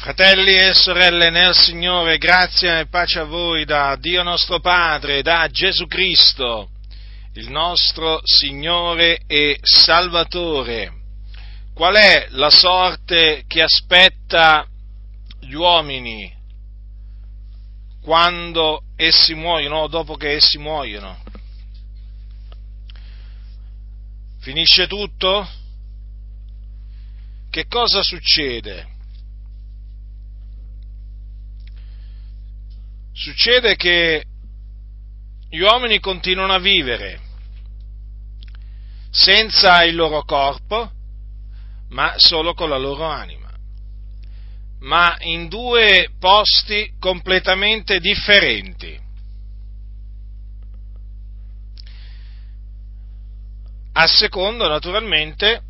Fratelli e sorelle nel Signore, grazia e pace a voi da Dio nostro Padre, da Gesù Cristo, il nostro Signore e Salvatore. Qual è la sorte che aspetta gli uomini quando essi muoiono o dopo che essi muoiono? Finisce tutto? Che cosa succede? Succede che gli uomini continuano a vivere senza il loro corpo, ma solo con la loro anima, ma in due posti completamente differenti. A secondo, naturalmente,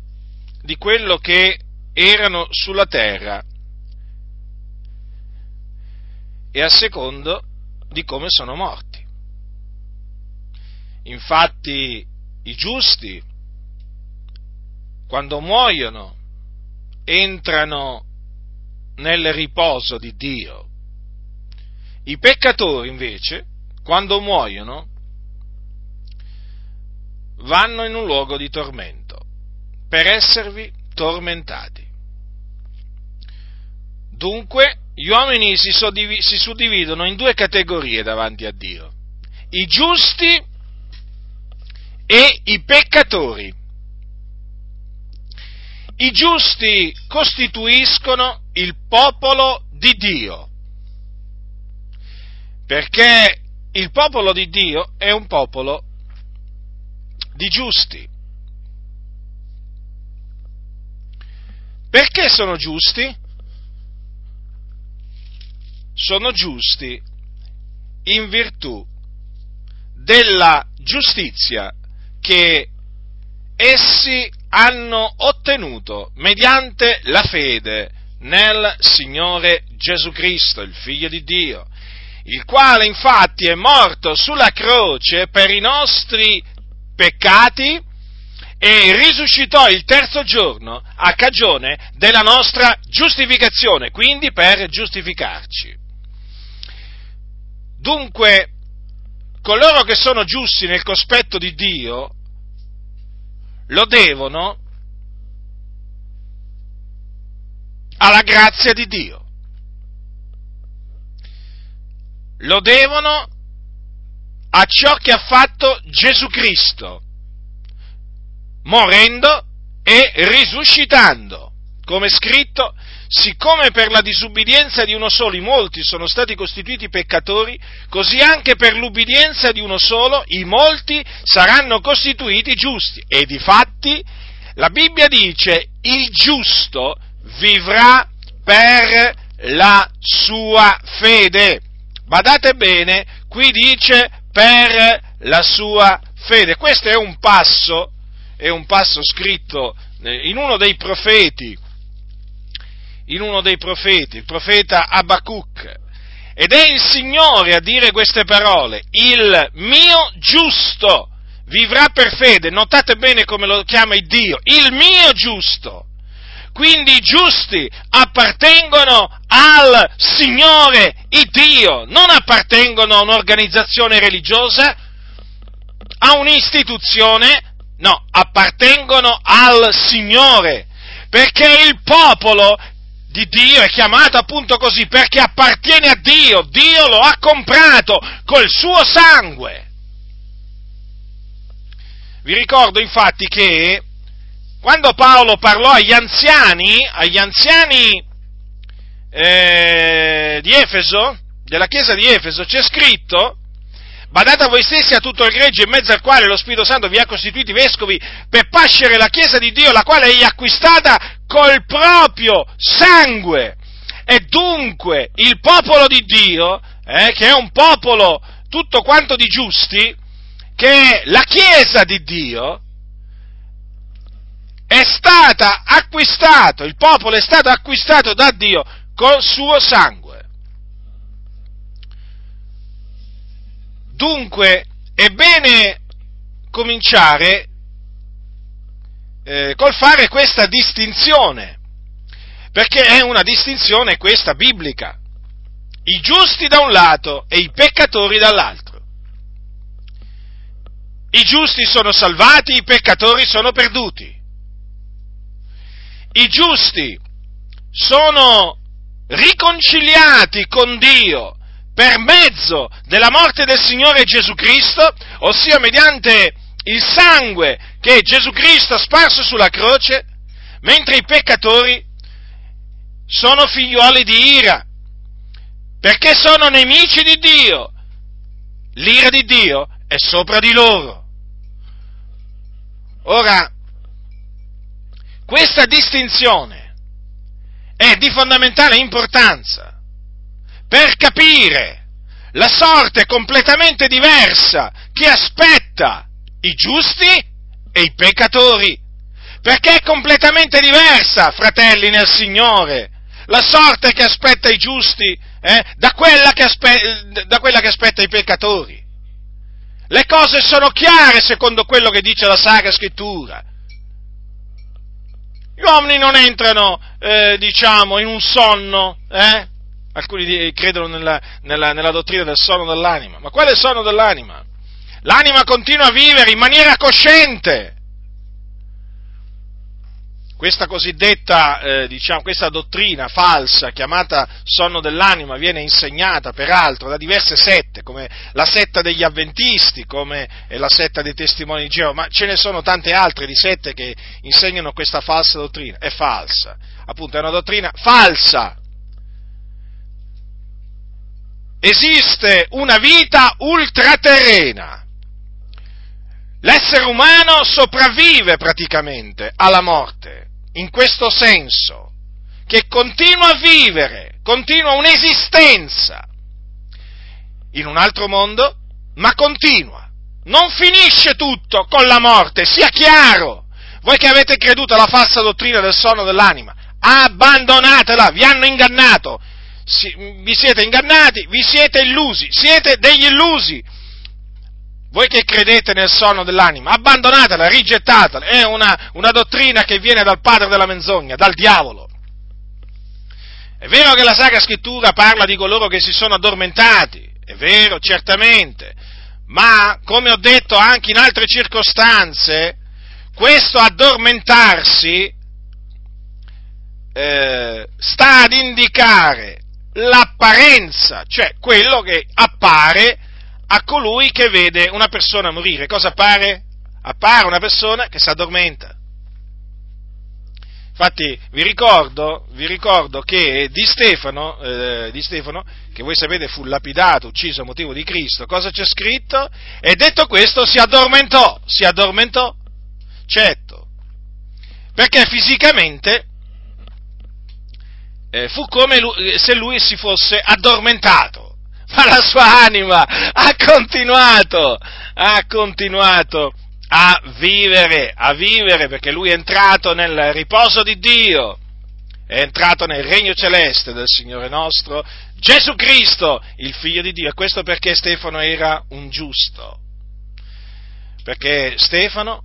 di quello che erano sulla terra e a secondo di come sono morti. Infatti i giusti, quando muoiono, entrano nel riposo di Dio. I peccatori invece, quando muoiono, vanno in un luogo di tormento per esservi tormentati. Dunque, gli uomini si, si suddividono in due categorie davanti a Dio, i giusti e i peccatori. I giusti costituiscono il popolo di Dio, perché il popolo di Dio è un popolo di giusti. Perché sono giusti? Sono giusti in virtù della giustizia che essi hanno ottenuto mediante la fede nel Signore Gesù Cristo, il Figlio di Dio, il quale infatti è morto sulla croce per i nostri peccati e risuscitò il terzo giorno a cagione della nostra giustificazione, quindi per giustificarci. Dunque, coloro che sono giusti nel cospetto di Dio lo devono alla grazia di Dio. Lo devono a ciò che ha fatto Gesù Cristo, morendo e risuscitando, come scritto, siccome per la disubbidienza di uno solo i molti sono stati costituiti peccatori, così anche per l'ubbidienza di uno solo i molti saranno costituiti giusti. E di fatti la Bibbia dice il giusto vivrà per la sua fede. Badate bene, qui dice per la sua fede. Questo è un passo, è un passo scritto in uno dei profeti in uno dei profeti, il profeta Abacuc. Ed è il Signore a dire queste parole, il mio giusto vivrà per fede, notate bene come lo chiama il Dio, il mio giusto. Quindi i giusti appartengono al Signore, il Dio, non appartengono a un'organizzazione religiosa, a un'istituzione, no, appartengono al Signore, perché il popolo di Dio è chiamato appunto così perché appartiene a Dio, Dio lo ha comprato col suo sangue. Vi ricordo infatti che quando Paolo parlò agli anziani, agli anziani eh, di Efeso, della chiesa di Efeso, c'è scritto Badate a voi stessi a tutto il gregge in mezzo al quale lo Spirito Santo vi ha costituiti vescovi per pascere la Chiesa di Dio, la quale egli ha acquistata col proprio sangue. E dunque il popolo di Dio, eh, che è un popolo tutto quanto di giusti, che è la Chiesa di Dio, è stata acquistato, il popolo è stato acquistato da Dio col suo sangue. Dunque è bene cominciare eh, col fare questa distinzione, perché è una distinzione questa biblica. I giusti da un lato e i peccatori dall'altro. I giusti sono salvati, i peccatori sono perduti. I giusti sono riconciliati con Dio per mezzo della morte del Signore Gesù Cristo, ossia mediante il sangue che Gesù Cristo ha sparso sulla croce, mentre i peccatori sono figliuoli di ira, perché sono nemici di Dio. L'ira di Dio è sopra di loro. Ora, questa distinzione è di fondamentale importanza per capire la sorte completamente diversa che aspetta i giusti e i peccatori. Perché è completamente diversa, fratelli nel Signore, la sorte che aspetta i giusti eh, da, quella aspe- da quella che aspetta i peccatori. Le cose sono chiare secondo quello che dice la Sacra Scrittura. Gli uomini non entrano, eh, diciamo, in un sonno, eh? Alcuni credono nella, nella, nella dottrina del sonno dell'anima. Ma qual è il sonno dell'anima? L'anima continua a vivere in maniera cosciente. Questa cosiddetta, eh, diciamo, questa dottrina falsa chiamata sonno dell'anima viene insegnata peraltro da diverse sette, come la setta degli avventisti, come la setta dei testimoni di Geova, ma ce ne sono tante altre di sette che insegnano questa falsa dottrina. È falsa, appunto, è una dottrina falsa, esiste una vita ultraterrena. L'essere umano sopravvive praticamente alla morte, in questo senso, che continua a vivere, continua un'esistenza in un altro mondo, ma continua. Non finisce tutto con la morte, sia chiaro. Voi che avete creduto alla falsa dottrina del sonno dell'anima, abbandonatela, vi hanno ingannato, vi siete ingannati, vi siete illusi, siete degli illusi. Voi che credete nel sonno dell'anima, abbandonatela, rigettatela, è una, una dottrina che viene dal padre della menzogna, dal diavolo. È vero che la Sacra Scrittura parla di coloro che si sono addormentati, è vero, certamente, ma come ho detto anche in altre circostanze, questo addormentarsi eh, sta ad indicare l'apparenza, cioè quello che appare a colui che vede una persona morire. Cosa appare? Appare una persona che si addormenta. Infatti vi ricordo, vi ricordo che di Stefano, eh, di Stefano, che voi sapete fu lapidato, ucciso a motivo di Cristo, cosa c'è scritto? E detto questo si addormentò, si addormentò, certo, perché fisicamente eh, fu come lui, se lui si fosse addormentato, ma la sua anima ha continuato, ha continuato a vivere, a vivere perché lui è entrato nel riposo di Dio, è entrato nel regno celeste del Signore nostro Gesù Cristo, il figlio di Dio, e questo perché Stefano era un giusto, perché Stefano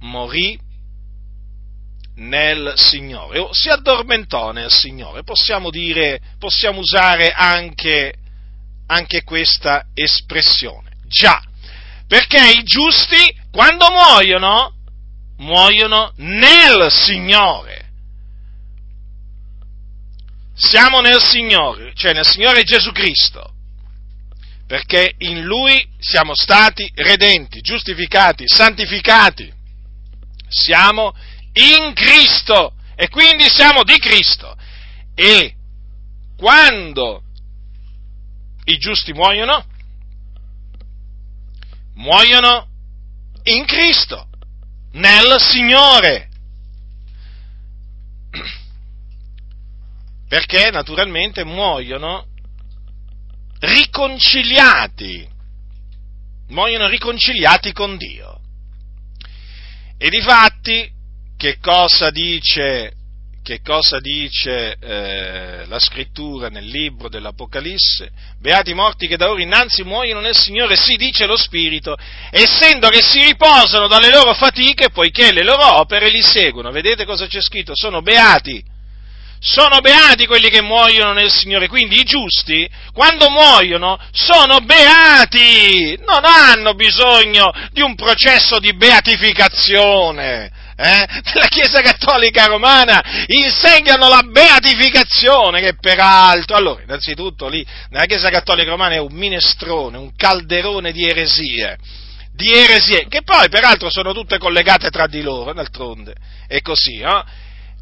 morì nel Signore, o si addormentò nel Signore, possiamo dire, possiamo usare anche, anche questa espressione. Già, perché i giusti, quando muoiono, muoiono nel Signore. Siamo nel Signore, cioè nel Signore Gesù Cristo, perché in Lui siamo stati redenti, giustificati, santificati. Siamo in Cristo e quindi siamo di Cristo. E quando i giusti muoiono, muoiono in Cristo, nel Signore. Perché naturalmente muoiono riconciliati, muoiono riconciliati con Dio. E difatti che cosa dice, che cosa dice eh, la scrittura nel libro dell'Apocalisse? Beati i morti che da ora innanzi muoiono nel Signore, si dice lo Spirito, essendo che si riposano dalle loro fatiche, poiché le loro opere li seguono. Vedete cosa c'è scritto? Sono beati sono beati quelli che muoiono nel Signore, quindi i giusti, quando muoiono, sono beati, non hanno bisogno di un processo di beatificazione. Eh? La Chiesa Cattolica Romana insegnano la beatificazione, che peraltro, allora, innanzitutto lì, nella Chiesa Cattolica Romana è un minestrone, un calderone di eresie di eresie, che poi peraltro sono tutte collegate tra di loro, d'altronde, è così, no?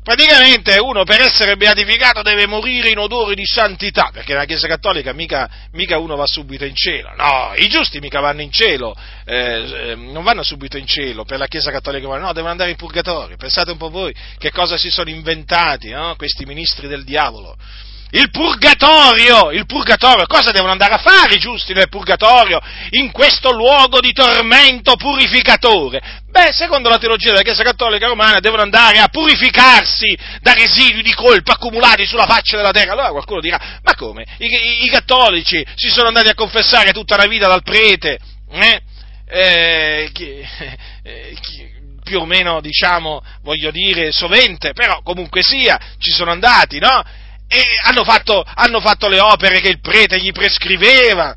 Praticamente uno per essere beatificato deve morire in odore di santità, perché nella Chiesa Cattolica mica, mica uno va subito in cielo, no, i giusti mica vanno in cielo, eh, non vanno subito in cielo per la Chiesa Cattolica, no, devono andare in purgatorio, pensate un po' voi che cosa si sono inventati no? questi ministri del diavolo. Il purgatorio, il purgatorio, cosa devono andare a fare i giusti nel purgatorio, in questo luogo di tormento purificatore? Beh, secondo la teologia della Chiesa Cattolica Romana devono andare a purificarsi da residui di colpa accumulati sulla faccia della terra. Allora qualcuno dirà, ma come? I, i, i cattolici si sono andati a confessare tutta la vita dal prete, eh? Eh, chi, eh, chi, più o meno, diciamo, voglio dire, sovente, però comunque sia, ci sono andati, no? E hanno fatto, hanno fatto le opere che il prete gli prescriveva.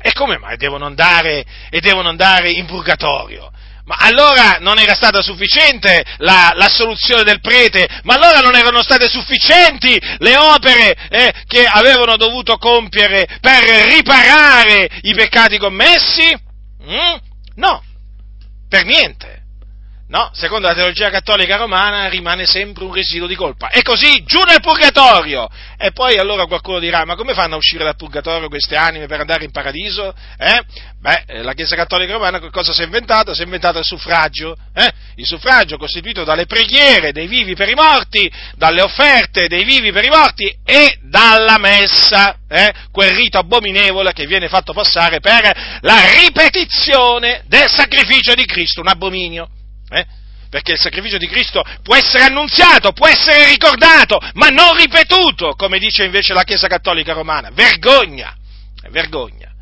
E come mai devono andare, e devono andare in purgatorio? Ma allora non era stata sufficiente la, la, soluzione del prete, ma allora non erano state sufficienti le opere eh, che avevano dovuto compiere per riparare i peccati commessi? Mm? No, per niente. No, secondo la teologia cattolica romana rimane sempre un residuo di colpa. E così giù nel purgatorio. E poi allora qualcuno dirà, ma come fanno a uscire dal purgatorio queste anime per andare in paradiso? Eh? Beh, eh, la Chiesa cattolica romana cosa si è inventata? Si è inventato il suffragio. Eh? Il suffragio costituito dalle preghiere dei vivi per i morti, dalle offerte dei vivi per i morti e dalla messa. Eh? Quel rito abominevole che viene fatto passare per la ripetizione del sacrificio di Cristo, un abominio. Eh? Perché il sacrificio di Cristo può essere annunziato, può essere ricordato, ma non ripetuto, come dice invece la Chiesa Cattolica Romana. Vergogna, vergogna,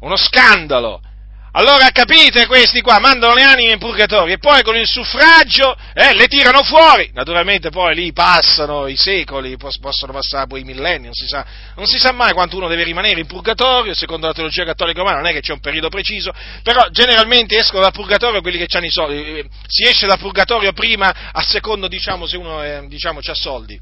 uno scandalo allora capite questi qua, mandano le anime in purgatorio e poi con il suffragio eh, le tirano fuori. Naturalmente poi lì passano i secoli, possono passare poi i millenni, non si, sa, non si sa mai quanto uno deve rimanere in purgatorio, secondo la teologia cattolica romana non è che c'è un periodo preciso, però generalmente escono dal purgatorio quelli che hanno i soldi, eh, si esce dal purgatorio prima a secondo diciamo se uno eh, diciamo, ha soldi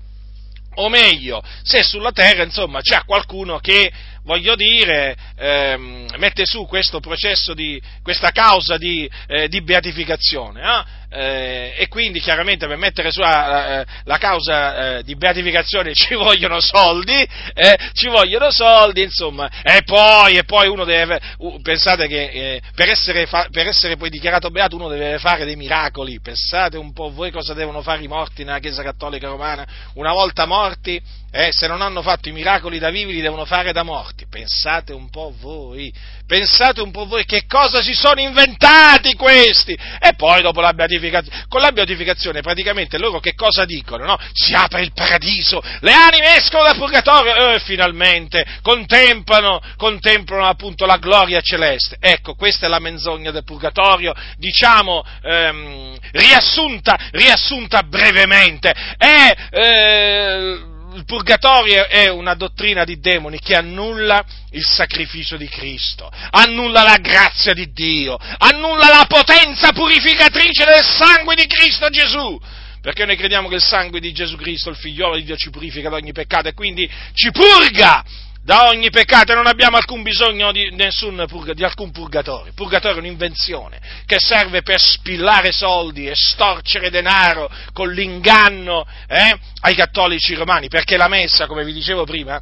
o meglio, se sulla terra insomma c'è qualcuno che, voglio dire, ehm, mette su questo processo di, questa causa di, eh, di beatificazione, eh? eh, e quindi chiaramente per mettere su la, eh, la causa eh, di beatificazione ci vogliono soldi, eh, ci vogliono soldi, insomma, e poi, e poi uno deve, uh, pensate che eh, per essere, fa, per, essere, poi dichiarato beato uno deve fare dei miracoli, pensate un po' voi cosa devono fare i morti nella Chiesa Cattolica Romana, una volta morti eh, se non hanno fatto i miracoli da vivi li devono fare da morti. Pensate un po' voi, pensate un po' voi che cosa si sono inventati questi. E poi dopo la beatificazione, con la beatificazione praticamente loro che cosa dicono? No? Si apre il paradiso, le anime escono dal purgatorio e eh, finalmente contemplano, contemplano appunto la gloria celeste. Ecco, questa è la menzogna del purgatorio, diciamo ehm, riassunta, riassunta brevemente. È, eh, il purgatorio è una dottrina di demoni che annulla il sacrificio di Cristo, annulla la grazia di Dio, annulla la potenza purificatrice del sangue di Cristo Gesù. Perché noi crediamo che il sangue di Gesù Cristo, il figliolo di Dio, ci purifica da ogni peccato e quindi ci purga da ogni peccato e non abbiamo alcun bisogno di, nessun, di alcun purgatorio. Il purgatorio è un'invenzione che serve per spillare soldi e storcere denaro con l'inganno eh, ai cattolici romani, perché la messa, come vi dicevo prima,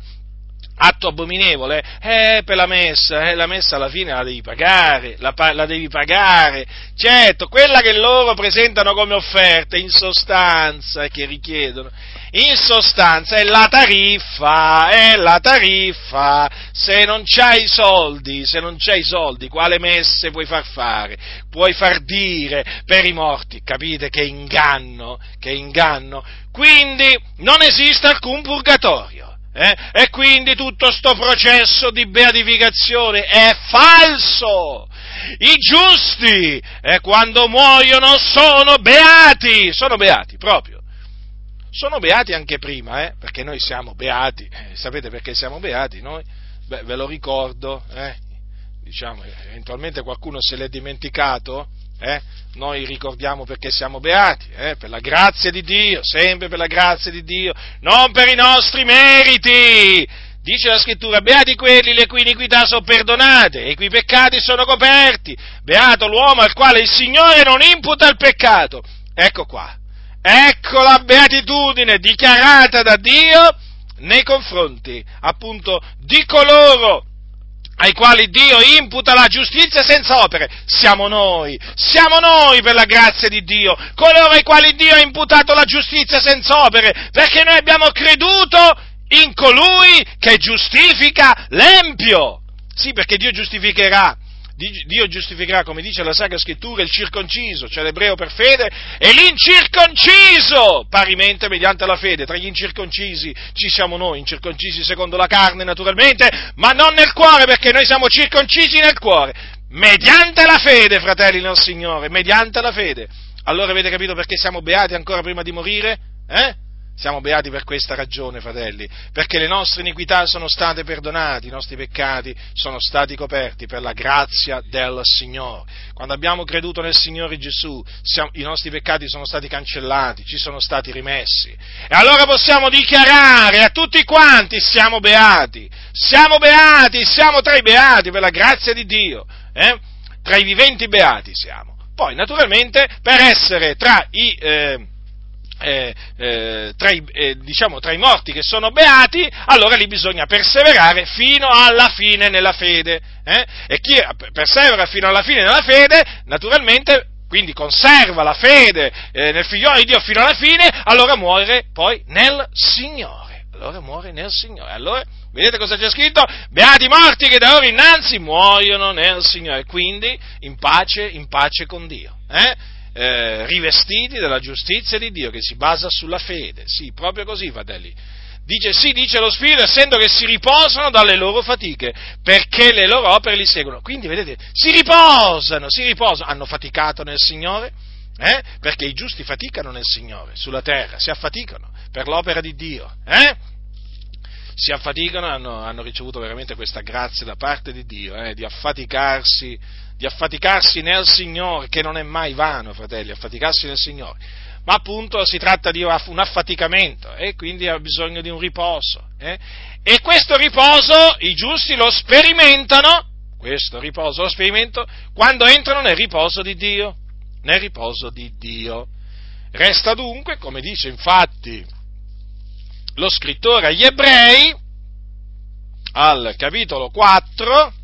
atto abominevole, eh, per la messa, eh, la messa alla fine la devi pagare, la, la, devi pagare, certo, quella che loro presentano come offerta, in sostanza, che richiedono, in sostanza è la tariffa, è la tariffa, se non c'hai i soldi, se non c'hai i soldi, quale messe puoi far fare? Puoi far dire per i morti, capite che inganno, che inganno? Quindi non esiste alcun purgatorio. Eh? E quindi tutto questo processo di beatificazione è falso. I giusti, eh, quando muoiono, sono beati, sono beati proprio sono beati anche prima, eh, perché noi siamo beati, eh, sapete perché siamo beati noi? Beh, ve lo ricordo, eh, diciamo, eventualmente qualcuno se l'è dimenticato, eh, noi ricordiamo perché siamo beati, eh, per la grazia di Dio, sempre per la grazia di Dio, non per i nostri meriti. Dice la scrittura, beati quelli le cui iniquità sono perdonate e i cui peccati sono coperti. Beato l'uomo al quale il Signore non imputa il peccato. Ecco qua. Ecco la beatitudine dichiarata da Dio nei confronti appunto di coloro ai quali Dio imputa la giustizia senza opere, siamo noi, siamo noi per la grazia di Dio, coloro ai quali Dio ha imputato la giustizia senza opere, perché noi abbiamo creduto in colui che giustifica l'empio. Sì, perché Dio giustificherà Dio giustificherà, come dice la Sacra Scrittura, il circonciso, cioè l'ebreo per fede, e l'incirconciso, parimente mediante la fede. Tra gli incirconcisi ci siamo noi, incirconcisi secondo la carne naturalmente, ma non nel cuore, perché noi siamo circoncisi nel cuore, mediante la fede, fratelli nel Signore, mediante la fede. Allora avete capito perché siamo beati ancora prima di morire? Eh? Siamo beati per questa ragione, fratelli, perché le nostre iniquità sono state perdonate, i nostri peccati sono stati coperti per la grazia del Signore. Quando abbiamo creduto nel Signore Gesù, siamo, i nostri peccati sono stati cancellati, ci sono stati rimessi. E allora possiamo dichiarare a tutti quanti siamo beati, siamo beati, siamo tra i beati per la grazia di Dio, eh? tra i viventi beati siamo. Poi, naturalmente, per essere tra i... Eh, eh, eh, tra, i, eh, diciamo, tra, i, morti che sono beati, allora lì bisogna perseverare fino alla fine nella fede. Eh? E chi persevera fino alla fine nella fede, naturalmente, quindi conserva la fede eh, nel figliolo di Dio fino alla fine, allora muore poi nel Signore. Allora muore nel Signore. Allora, vedete cosa c'è scritto? Beati morti che da ora innanzi muoiono nel Signore. Quindi in pace, in pace con Dio. Eh? Eh, rivestiti della giustizia di Dio che si basa sulla fede. Sì, proprio così, fratelli. Dice sì, dice lo Spirito, essendo che si riposano dalle loro fatiche, perché le loro opere li seguono. Quindi, vedete, si riposano, si riposano. Hanno faticato nel Signore, eh? perché i giusti faticano nel Signore, sulla terra, si affaticano per l'opera di Dio. Eh? Si affaticano, hanno, hanno, ricevuto veramente questa grazia da parte di Dio, eh? di affaticarsi di affaticarsi nel Signore, che non è mai vano, fratelli, affaticarsi nel Signore, ma appunto si tratta di un affaticamento e quindi ha bisogno di un riposo. Eh? E questo riposo i giusti lo sperimentano, questo riposo lo sperimento, quando entrano nel riposo di Dio, nel riposo di Dio. Resta dunque, come dice infatti lo scrittore agli ebrei, al capitolo 4,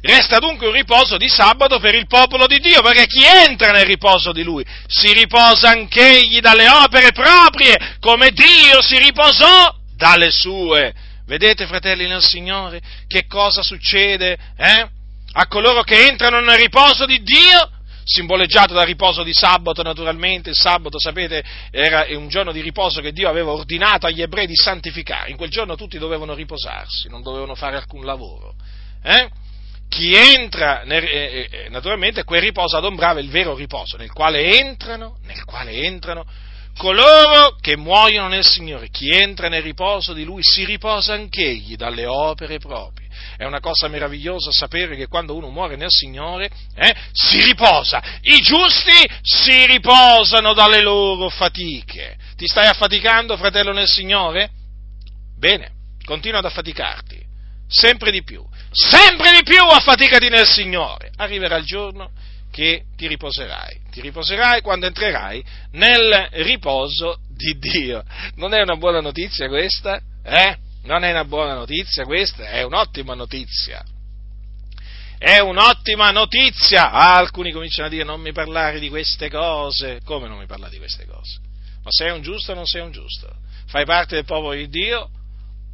Resta dunque un riposo di sabato per il popolo di Dio, perché chi entra nel riposo di lui si riposa anch'egli dalle opere proprie, come Dio si riposò dalle sue. Vedete, fratelli nel Signore, che cosa succede eh? a coloro che entrano nel riposo di Dio? simboleggiato dal riposo di sabato naturalmente, il sabato sapete era un giorno di riposo che Dio aveva ordinato agli ebrei di santificare, in quel giorno tutti dovevano riposarsi, non dovevano fare alcun lavoro. Eh? Chi entra, nel, eh, eh, naturalmente quel riposo adombrava il vero riposo, nel quale entrano, nel quale entrano coloro che muoiono nel Signore. Chi entra nel riposo di Lui si riposa anch'egli dalle opere proprie. È una cosa meravigliosa sapere che quando uno muore nel Signore eh, si riposa. I giusti si riposano dalle loro fatiche. Ti stai affaticando, fratello nel Signore? Bene, continua ad affaticarti, sempre di più sempre di più affaticati nel Signore. Arriverà il giorno che ti riposerai. Ti riposerai quando entrerai nel riposo di Dio. Non è una buona notizia questa? Eh? Non è una buona notizia questa? È un'ottima notizia. È un'ottima notizia. Ah, alcuni cominciano a dire non mi parlare di queste cose. Come non mi parlare di queste cose? Ma sei un giusto o non sei un giusto? Fai parte del popolo di Dio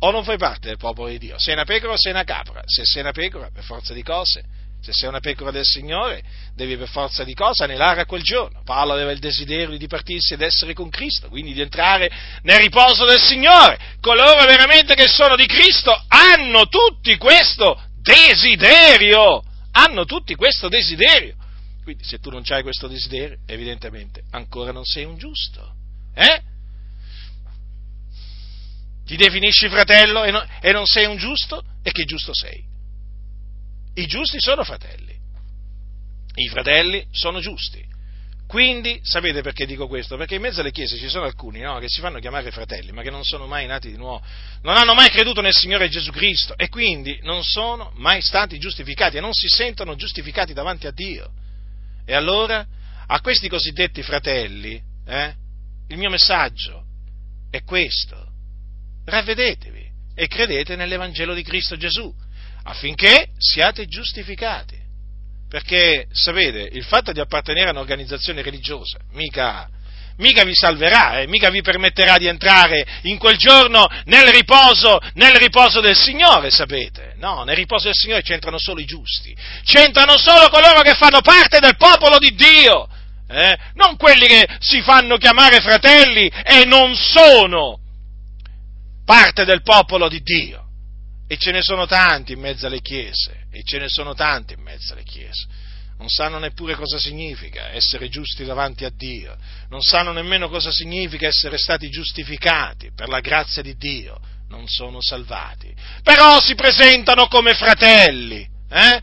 o non fai parte del popolo di Dio? Sei una pecora o sei una capra? Se sei una pecora, per forza di cose, se sei una pecora del Signore, devi per forza di cose anelare a quel giorno. Paolo aveva il desiderio di dipartirsi ed essere con Cristo, quindi di entrare nel riposo del Signore. Coloro veramente che sono di Cristo hanno tutti questo desiderio. Hanno tutti questo desiderio. Quindi se tu non hai questo desiderio, evidentemente ancora non sei un giusto. Eh? Ti definisci fratello e, no, e non sei un giusto? E che giusto sei? I giusti sono fratelli. I fratelli sono giusti. Quindi, sapete perché dico questo? Perché in mezzo alle chiese ci sono alcuni no, che si fanno chiamare fratelli, ma che non sono mai nati di nuovo, non hanno mai creduto nel Signore Gesù Cristo e quindi non sono mai stati giustificati e non si sentono giustificati davanti a Dio. E allora, a questi cosiddetti fratelli, eh, il mio messaggio è questo. Ravvedetevi e credete nell'Evangelo di Cristo Gesù, affinché siate giustificati. Perché, sapete, il fatto di appartenere a un'organizzazione religiosa mica, mica vi salverà, eh, mica vi permetterà di entrare in quel giorno nel riposo, nel riposo del Signore, sapete. No, nel riposo del Signore c'entrano solo i giusti, c'entrano solo coloro che fanno parte del popolo di Dio, eh? non quelli che si fanno chiamare fratelli e non sono parte del popolo di Dio. E ce ne sono tanti in mezzo alle chiese, e ce ne sono tanti in mezzo alle chiese. Non sanno neppure cosa significa essere giusti davanti a Dio, non sanno nemmeno cosa significa essere stati giustificati per la grazia di Dio, non sono salvati. Però si presentano come fratelli, eh?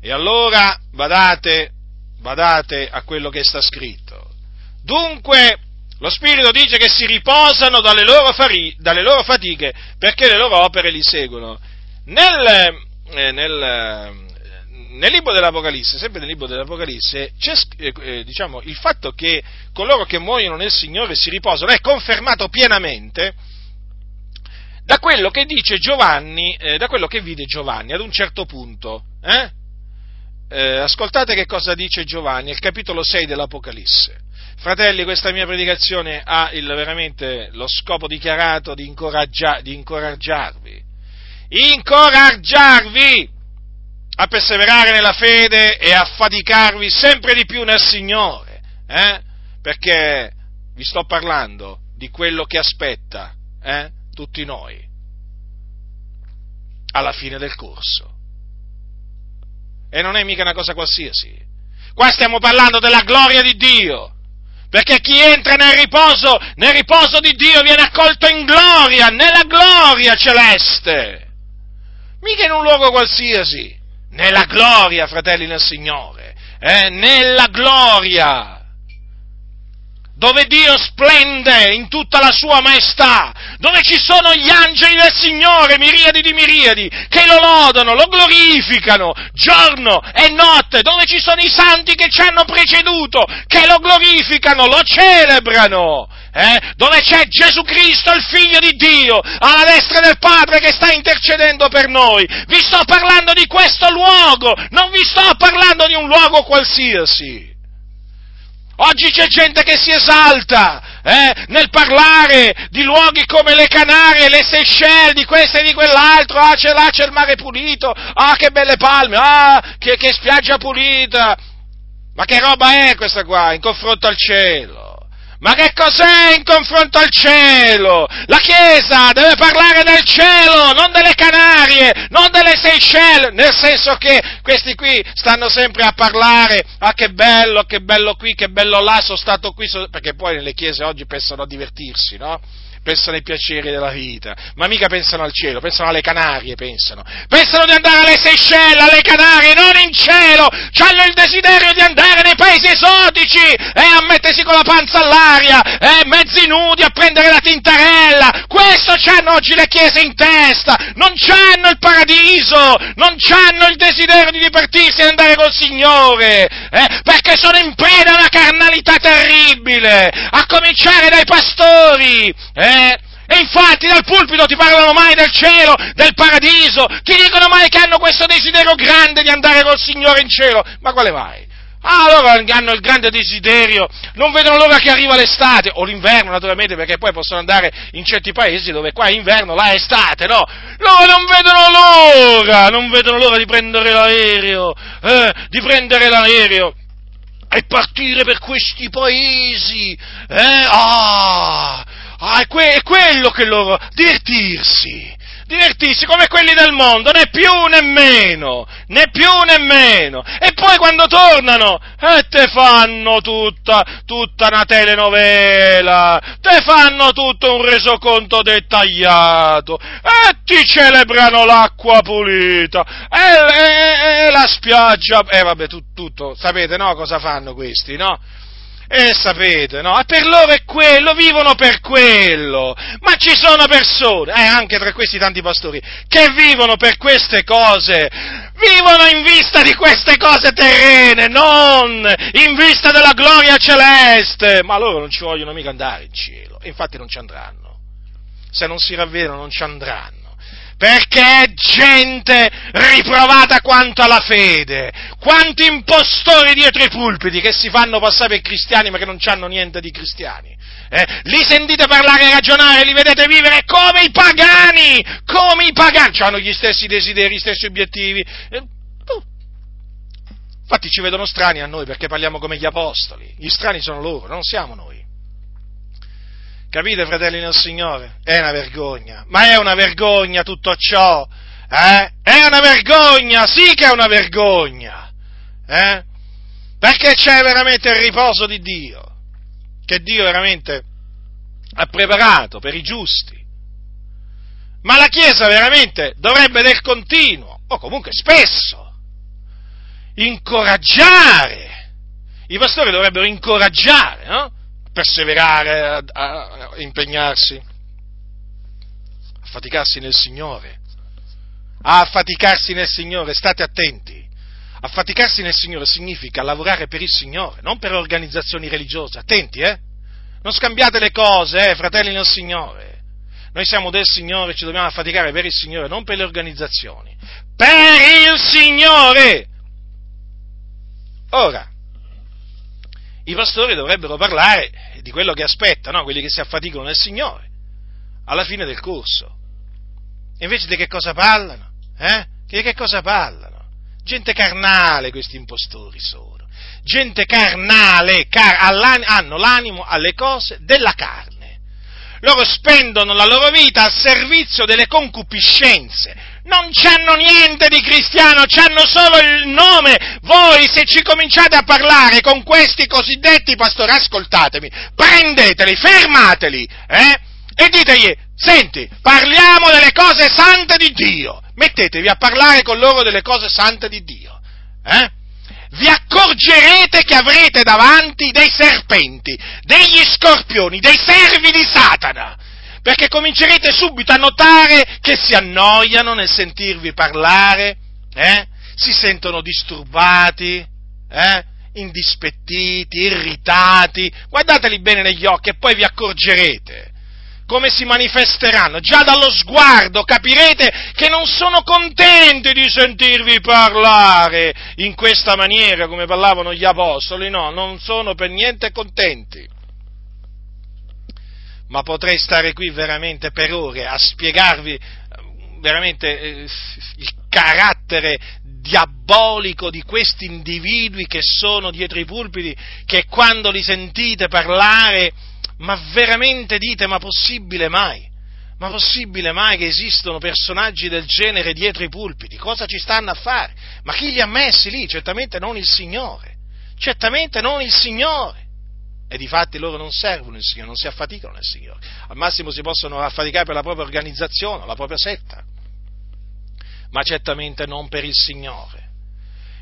E allora badate, badate a quello che sta scritto. Dunque, lo Spirito dice che si riposano dalle loro, fari, dalle loro fatiche perché le loro opere li seguono. Nel, eh, nel, eh, nel, libro dell'Apocalisse, sempre nel libro dell'Apocalisse, c'è eh, eh, diciamo, il fatto che coloro che muoiono nel Signore si riposano è confermato pienamente da quello che dice Giovanni, eh, da quello che vide Giovanni ad un certo punto. Eh, ascoltate che cosa dice Giovanni, il capitolo 6 dell'Apocalisse. Fratelli, questa mia predicazione ha il, veramente lo scopo dichiarato di, incoraggia, di incoraggiarvi. Incoraggiarvi a perseverare nella fede e a faticarvi sempre di più nel Signore, eh? perché vi sto parlando di quello che aspetta eh? tutti noi alla fine del corso. E non è mica una cosa qualsiasi. Qua stiamo parlando della gloria di Dio perché chi entra nel riposo, nel riposo di Dio viene accolto in gloria, nella gloria celeste. Mica in un luogo qualsiasi, nella gloria, fratelli nel Signore, eh, nella gloria dove Dio splende in tutta la sua maestà, dove ci sono gli angeli del Signore, miriadi di miriadi, che lo lodano, lo glorificano, giorno e notte, dove ci sono i santi che ci hanno preceduto, che lo glorificano, lo celebrano, eh? dove c'è Gesù Cristo, il Figlio di Dio, alla destra del Padre che sta intercedendo per noi. Vi sto parlando di questo luogo, non vi sto parlando di un luogo qualsiasi. Oggi c'è gente che si esalta eh, nel parlare di luoghi come le Canarie, le Seychelles, di questo e di quell'altro, ah c'è là, c'è il mare pulito, ah che belle palme, ah che, che spiaggia pulita. Ma che roba è questa qua in confronto al cielo? Ma che cos'è in confronto al cielo? La Chiesa deve parlare del cielo, non delle Canarie, non delle Seychelles, nel senso che questi qui stanno sempre a parlare, ah che bello, che bello qui, che bello là, sono stato qui, perché poi nelle chiese oggi pensano a divertirsi, no? Pensano ai piaceri della vita, ma mica pensano al cielo, pensano alle Canarie, pensano. Pensano di andare alle Seychelles, alle Canarie, non in cielo! Hanno il desiderio di andare nei paesi esotici e a mettersi con la panza all'aria, e mezzi nudi a prendere la tintarella. Questo c'hanno oggi le chiese in testa, non c'hanno il paradiso, non c'hanno il desiderio di divertirsi e andare col Signore, eh? perché sono in preda a una carnalità terribile, a cominciare dai pastori, eh? E infatti dal pulpito ti parlano mai del cielo, del paradiso, ti dicono mai che hanno questo desiderio grande di andare col Signore in cielo. Ma quale mai? Ah, loro hanno il grande desiderio, non vedono l'ora che arriva l'estate, o l'inverno naturalmente, perché poi possono andare in certi paesi dove qua è inverno, là è estate, no? Loro non vedono l'ora, non vedono l'ora di prendere l'aereo, eh, di prendere l'aereo e partire per questi paesi, eh? Ah! È, que- è quello che loro... divertirsi, divertirsi come quelli del mondo, né più né meno, né più né meno. E poi quando tornano, eh, te fanno tutta, tutta una telenovela, te fanno tutto un resoconto dettagliato, e ti celebrano l'acqua pulita, e, e, e la spiaggia, e vabbè, tu, tutto, sapete no cosa fanno questi, no? E sapete, no? E per loro è quello, vivono per quello. Ma ci sono persone, eh, anche tra questi tanti pastori, che vivono per queste cose. Vivono in vista di queste cose terrene, non in vista della gloria celeste. Ma loro non ci vogliono mica andare in cielo. Infatti non ci andranno. Se non si ravvedono non ci andranno perché è gente riprovata quanto alla fede, quanti impostori dietro i pulpiti che si fanno passare per cristiani ma che non hanno niente di cristiani. Eh? Li sentite parlare e ragionare, li vedete vivere come i pagani, come i pagani, hanno gli stessi desideri, gli stessi obiettivi. Eh, oh. Infatti ci vedono strani a noi perché parliamo come gli apostoli, gli strani sono loro, non siamo noi. Capite, fratelli nel Signore? È una vergogna, ma è una vergogna tutto ciò, eh? È una vergogna, sì che è una vergogna, eh? Perché c'è veramente il riposo di Dio, che Dio veramente ha preparato per i giusti. Ma la Chiesa veramente dovrebbe del continuo, o comunque spesso, incoraggiare, i pastori dovrebbero incoraggiare, no? Perseverare, a, a, impegnarsi, a faticarsi nel Signore, a faticarsi nel Signore, state attenti. Affaticarsi nel Signore significa lavorare per il Signore, non per organizzazioni religiose. Attenti, eh? Non scambiate le cose, eh, fratelli nel Signore. Noi siamo del Signore, ci dobbiamo affaticare per il Signore, non per le organizzazioni. Per il Signore! Ora, i pastori dovrebbero parlare di quello che aspettano, quelli che si affaticano nel Signore, alla fine del corso. E invece di che cosa parlano? Eh? Di che cosa parlano? Gente carnale questi impostori sono. Gente carnale, car- hanno l'animo alle cose della carne loro spendono la loro vita al servizio delle concupiscenze. Non c'hanno niente di cristiano, c'hanno solo il nome. Voi se ci cominciate a parlare con questi cosiddetti pastori, ascoltatemi, prendeteli, fermateli, eh? E ditegli, senti, parliamo delle cose sante di Dio. Mettetevi a parlare con loro delle cose sante di Dio. Eh? vi accorgerete che avrete davanti dei serpenti, degli scorpioni, dei servi di Satana, perché comincerete subito a notare che si annoiano nel sentirvi parlare, eh? si sentono disturbati, eh? indispettiti, irritati, guardateli bene negli occhi e poi vi accorgerete come si manifesteranno. Già dallo sguardo capirete che non sono contenti di sentirvi parlare in questa maniera come parlavano gli apostoli, no, non sono per niente contenti. Ma potrei stare qui veramente per ore a spiegarvi eh, veramente eh, il carattere diabolico di questi individui che sono dietro i pulpiti, che quando li sentite parlare ma veramente dite, ma possibile mai? Ma possibile mai che esistano personaggi del genere dietro i pulpiti? Cosa ci stanno a fare? Ma chi li ha messi lì? Certamente non il Signore. Certamente non il Signore. E di fatti loro non servono il Signore, non si affaticano nel Signore. Al massimo si possono affaticare per la propria organizzazione, la propria setta. Ma certamente non per il Signore.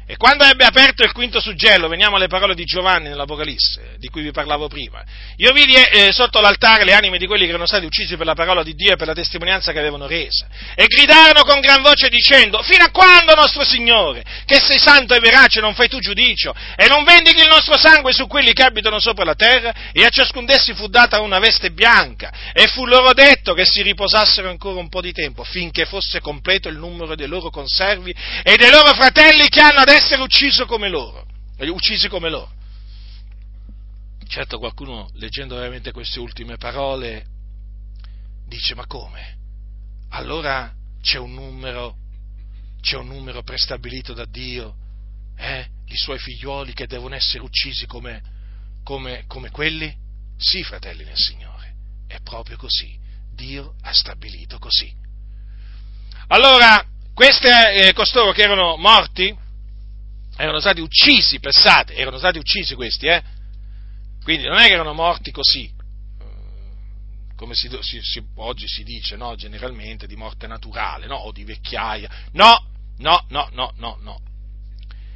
E quando ebbe aperto il quinto suggello, veniamo alle parole di Giovanni nell'Apocalisse, di cui vi parlavo prima, io vidi eh, sotto l'altare le anime di quelli che erano stati uccisi per la parola di Dio e per la testimonianza che avevano resa, e gridarono con gran voce dicendo, fino a quando nostro Signore, che sei santo e verace, non fai tu giudicio, e non vendichi il nostro sangue su quelli che abitano sopra la terra? E a ciascun d'essi fu data una veste bianca, e fu loro detto che si riposassero ancora un po' di tempo, finché fosse completo il numero dei loro conservi e dei loro fratelli che hanno adesso essere ucciso come loro, eh, uccisi come loro. Certo qualcuno leggendo veramente queste ultime parole dice ma come? Allora c'è un numero, c'è un numero prestabilito da Dio, eh? i suoi figlioli che devono essere uccisi come, come, come quelli? Sì, fratelli nel Signore, è proprio così. Dio ha stabilito così. Allora, queste, eh, costoro che erano morti, erano stati uccisi, pensate, erano stati uccisi questi, eh? Quindi non è che erano morti così, eh, come si, si, si, oggi si dice, no? generalmente, di morte naturale, no? o di vecchiaia. No, no, no, no, no, no.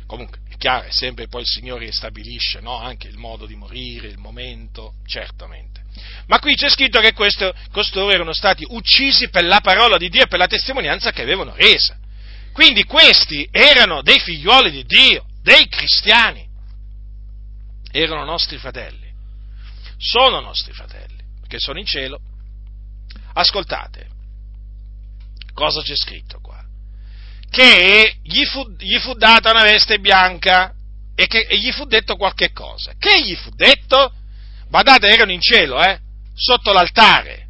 Comunque, è chiaro, è sempre poi il Signore che stabilisce no? anche il modo di morire, il momento, certamente. Ma qui c'è scritto che questo, costoro erano stati uccisi per la parola di Dio e per la testimonianza che avevano resa. Quindi questi erano dei figlioli di Dio, dei cristiani erano nostri fratelli, sono nostri fratelli, perché sono in cielo. Ascoltate, cosa c'è scritto qua? Che gli fu, gli fu data una veste bianca e che e gli fu detto qualche cosa. Che gli fu detto? Badate, erano in cielo, eh? Sotto l'altare.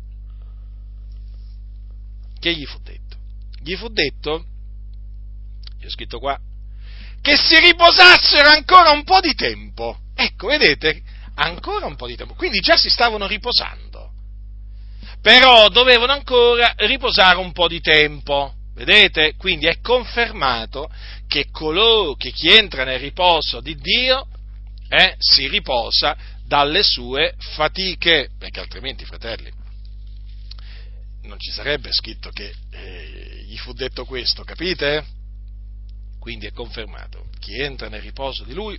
Che gli fu detto? Gli fu detto, c'è scritto qua, che si riposassero ancora un po' di tempo Ecco, vedete, ancora un po' di tempo. Quindi già si stavano riposando. Però dovevano ancora riposare un po' di tempo. Vedete? Quindi è confermato che coloro che chi entra nel riposo di Dio eh, si riposa dalle sue fatiche, perché altrimenti, fratelli, non ci sarebbe scritto che eh, gli fu detto questo, capite? Quindi è confermato, chi entra nel riposo di lui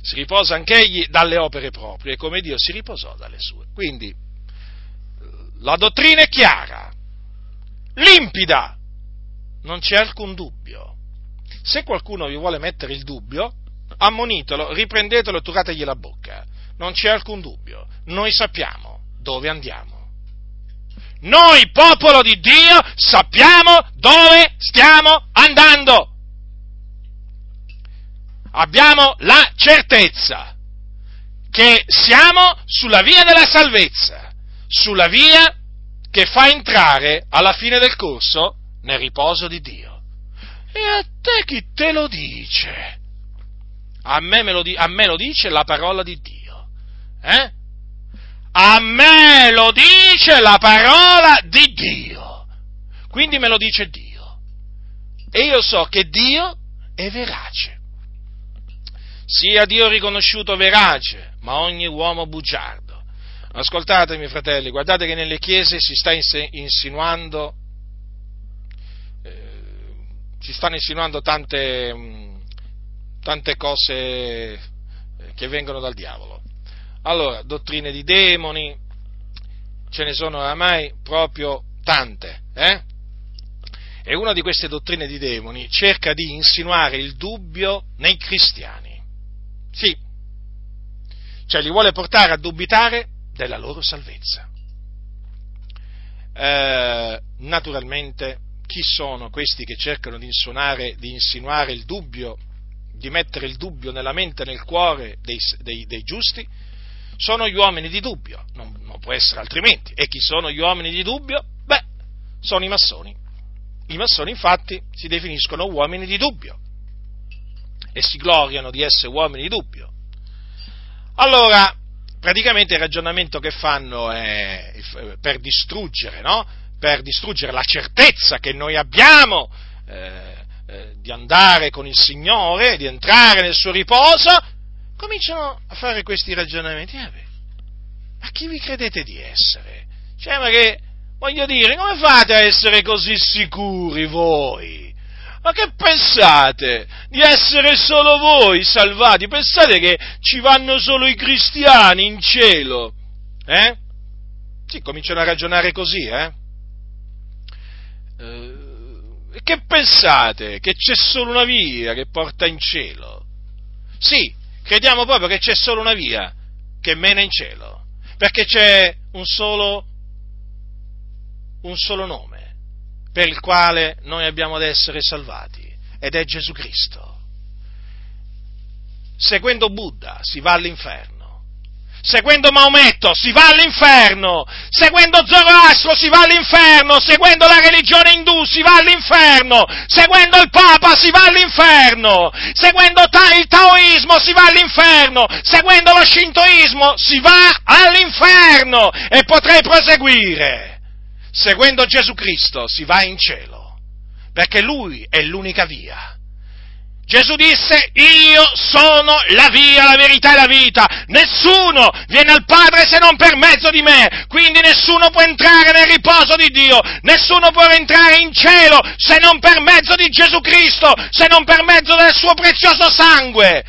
si riposa anch'egli dalle opere proprie, come Dio si riposò dalle sue. Quindi la dottrina è chiara, limpida, non c'è alcun dubbio. Se qualcuno vi vuole mettere il dubbio, ammonitelo, riprendetelo e turategli la bocca. Non c'è alcun dubbio. Noi sappiamo dove andiamo. Noi, popolo di Dio, sappiamo dove stiamo andando abbiamo la certezza che siamo sulla via della salvezza, sulla via che fa entrare alla fine del corso nel riposo di Dio. E a te chi te lo dice? A me, lo, a me lo dice la parola di Dio. Eh? A me lo dice la parola di Dio. Quindi me lo dice Dio. E io so che Dio è verace sia Dio riconosciuto verace, ma ogni uomo bugiardo. Ascoltatemi, fratelli, guardate che nelle chiese si sta insinuando, eh, si stanno insinuando tante, tante cose eh, che vengono dal diavolo. Allora, dottrine di demoni, ce ne sono oramai proprio tante, eh? E una di queste dottrine di demoni cerca di insinuare il dubbio nei cristiani. Sì, cioè li vuole portare a dubitare della loro salvezza. Eh, naturalmente, chi sono questi che cercano di, di, insinuare il dubbio, di mettere il dubbio nella mente e nel cuore dei, dei, dei giusti? Sono gli uomini di dubbio, non, non può essere altrimenti. E chi sono gli uomini di dubbio? Beh, sono i massoni. I massoni infatti si definiscono uomini di dubbio e si gloriano di essere uomini di dubbio. Allora, praticamente il ragionamento che fanno è per distruggere, no? Per distruggere la certezza che noi abbiamo eh, eh, di andare con il Signore, di entrare nel suo riposo, cominciano a fare questi ragionamenti. Eh ma chi vi credete di essere? Cioè, ma che, voglio dire, come fate a essere così sicuri voi? Ma che pensate? Di essere solo voi salvati? Pensate che ci vanno solo i cristiani in cielo? Eh? Sì, cominciano a ragionare così, eh? eh? Che pensate? Che c'è solo una via che porta in cielo? Sì, crediamo proprio che c'è solo una via che mena in cielo, perché c'è un solo, un solo nome per il quale noi abbiamo ad essere salvati, ed è Gesù Cristo. Seguendo Buddha si va all'inferno, seguendo Maometto si va all'inferno, seguendo Zoroastro si va all'inferno, seguendo la religione indù si va all'inferno, seguendo il Papa si va all'inferno, seguendo il Taoismo si va all'inferno, seguendo lo Shintoismo si va all'inferno. E potrei proseguire. Seguendo Gesù Cristo si va in cielo, perché Lui è l'unica via. Gesù disse, io sono la via, la verità e la vita. Nessuno viene al Padre se non per mezzo di me. Quindi nessuno può entrare nel riposo di Dio. Nessuno può entrare in cielo se non per mezzo di Gesù Cristo, se non per mezzo del suo prezioso sangue.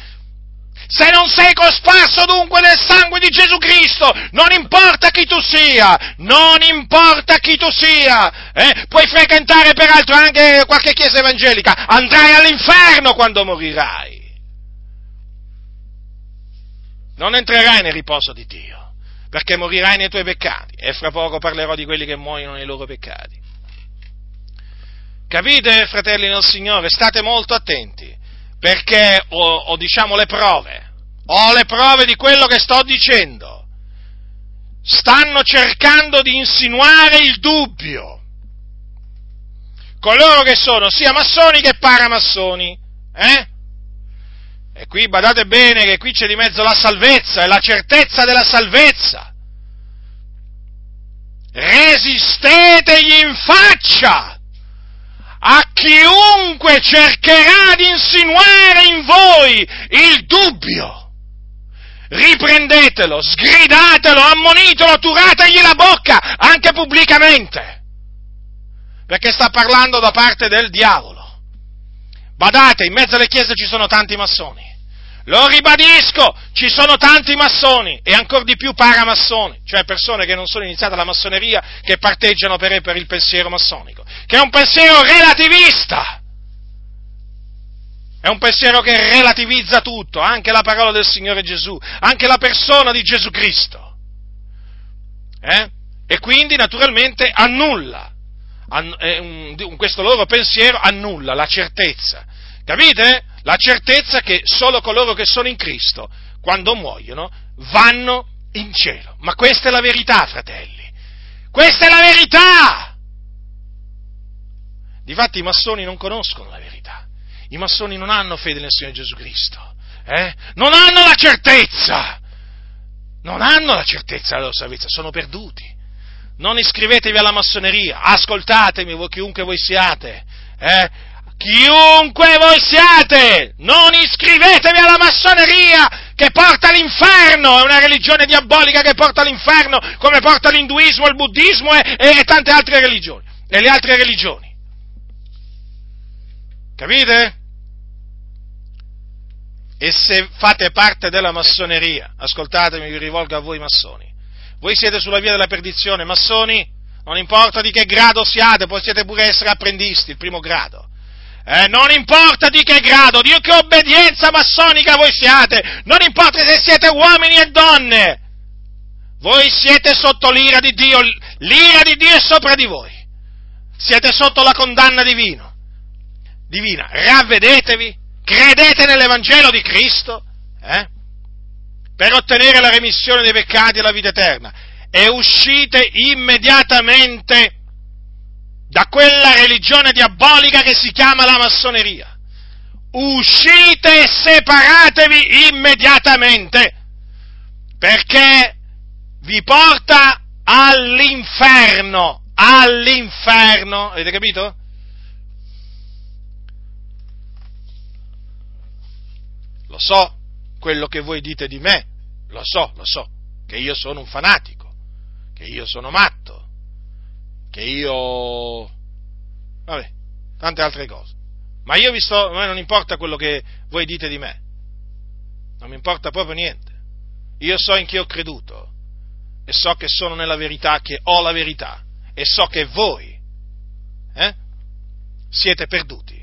Se non sei cosparso dunque del sangue di Gesù Cristo, non importa chi tu sia, non importa chi tu sia, eh? puoi frequentare peraltro anche qualche chiesa evangelica, andrai all'inferno quando morirai. Non entrerai nel riposo di Dio, perché morirai nei tuoi peccati, e fra poco parlerò di quelli che muoiono nei loro peccati. Capite, fratelli nel Signore? State molto attenti perché ho, ho diciamo le prove, ho le prove di quello che sto dicendo. Stanno cercando di insinuare il dubbio. Coloro che sono sia massoni che paramassoni, eh? E qui badate bene che qui c'è di mezzo la salvezza e la certezza della salvezza. Resistetegli in faccia a chiunque cercherà di insinuare in voi il dubbio. Riprendetelo, sgridatelo, ammonitelo, turategli la bocca, anche pubblicamente. Perché sta parlando da parte del diavolo. Badate, in mezzo alle chiese ci sono tanti massoni. Lo ribadisco, ci sono tanti massoni e ancora di più paramassoni, cioè persone che non sono iniziate alla massoneria, che parteggiano per, per il pensiero massonico, che è un pensiero relativista. È un pensiero che relativizza tutto, anche la parola del Signore Gesù, anche la persona di Gesù Cristo. Eh? E quindi naturalmente annulla, ann- eh, questo loro pensiero annulla la certezza. Capite? la certezza che solo coloro che sono in Cristo, quando muoiono, vanno in cielo. Ma questa è la verità, fratelli. Questa è la verità! Difatti i massoni non conoscono la verità. I massoni non hanno fede nel Signore Gesù Cristo. Eh? Non hanno la certezza. Non hanno la certezza della loro salvezza, sono perduti. Non iscrivetevi alla massoneria, ascoltatemi voi chiunque voi siate. Eh? chiunque voi siate, non iscrivetevi alla massoneria che porta all'inferno, è una religione diabolica che porta all'inferno, come porta l'induismo, il buddismo e, e tante altre religioni, e le altre religioni. Capite? E se fate parte della massoneria, ascoltatemi, vi rivolgo a voi massoni, voi siete sulla via della perdizione, massoni, non importa di che grado siate, possiate pure essere apprendisti, il primo grado. Eh, non importa di che grado, di che obbedienza massonica voi siate, non importa se siete uomini e donne, voi siete sotto l'ira di Dio, l'ira di Dio è sopra di voi, siete sotto la condanna divino, divina, ravvedetevi, credete nell'Evangelo di Cristo, eh, per ottenere la remissione dei peccati e la vita eterna, e uscite immediatamente da quella religione diabolica che si chiama la massoneria. Uscite e separatevi immediatamente, perché vi porta all'inferno, all'inferno, avete capito? Lo so quello che voi dite di me, lo so, lo so, che io sono un fanatico, che io sono matto, che io... vabbè, tante altre cose. Ma io vi sto, a me non importa quello che voi dite di me, non mi importa proprio niente. Io so in chi ho creduto e so che sono nella verità, che ho la verità e so che voi eh, siete perduti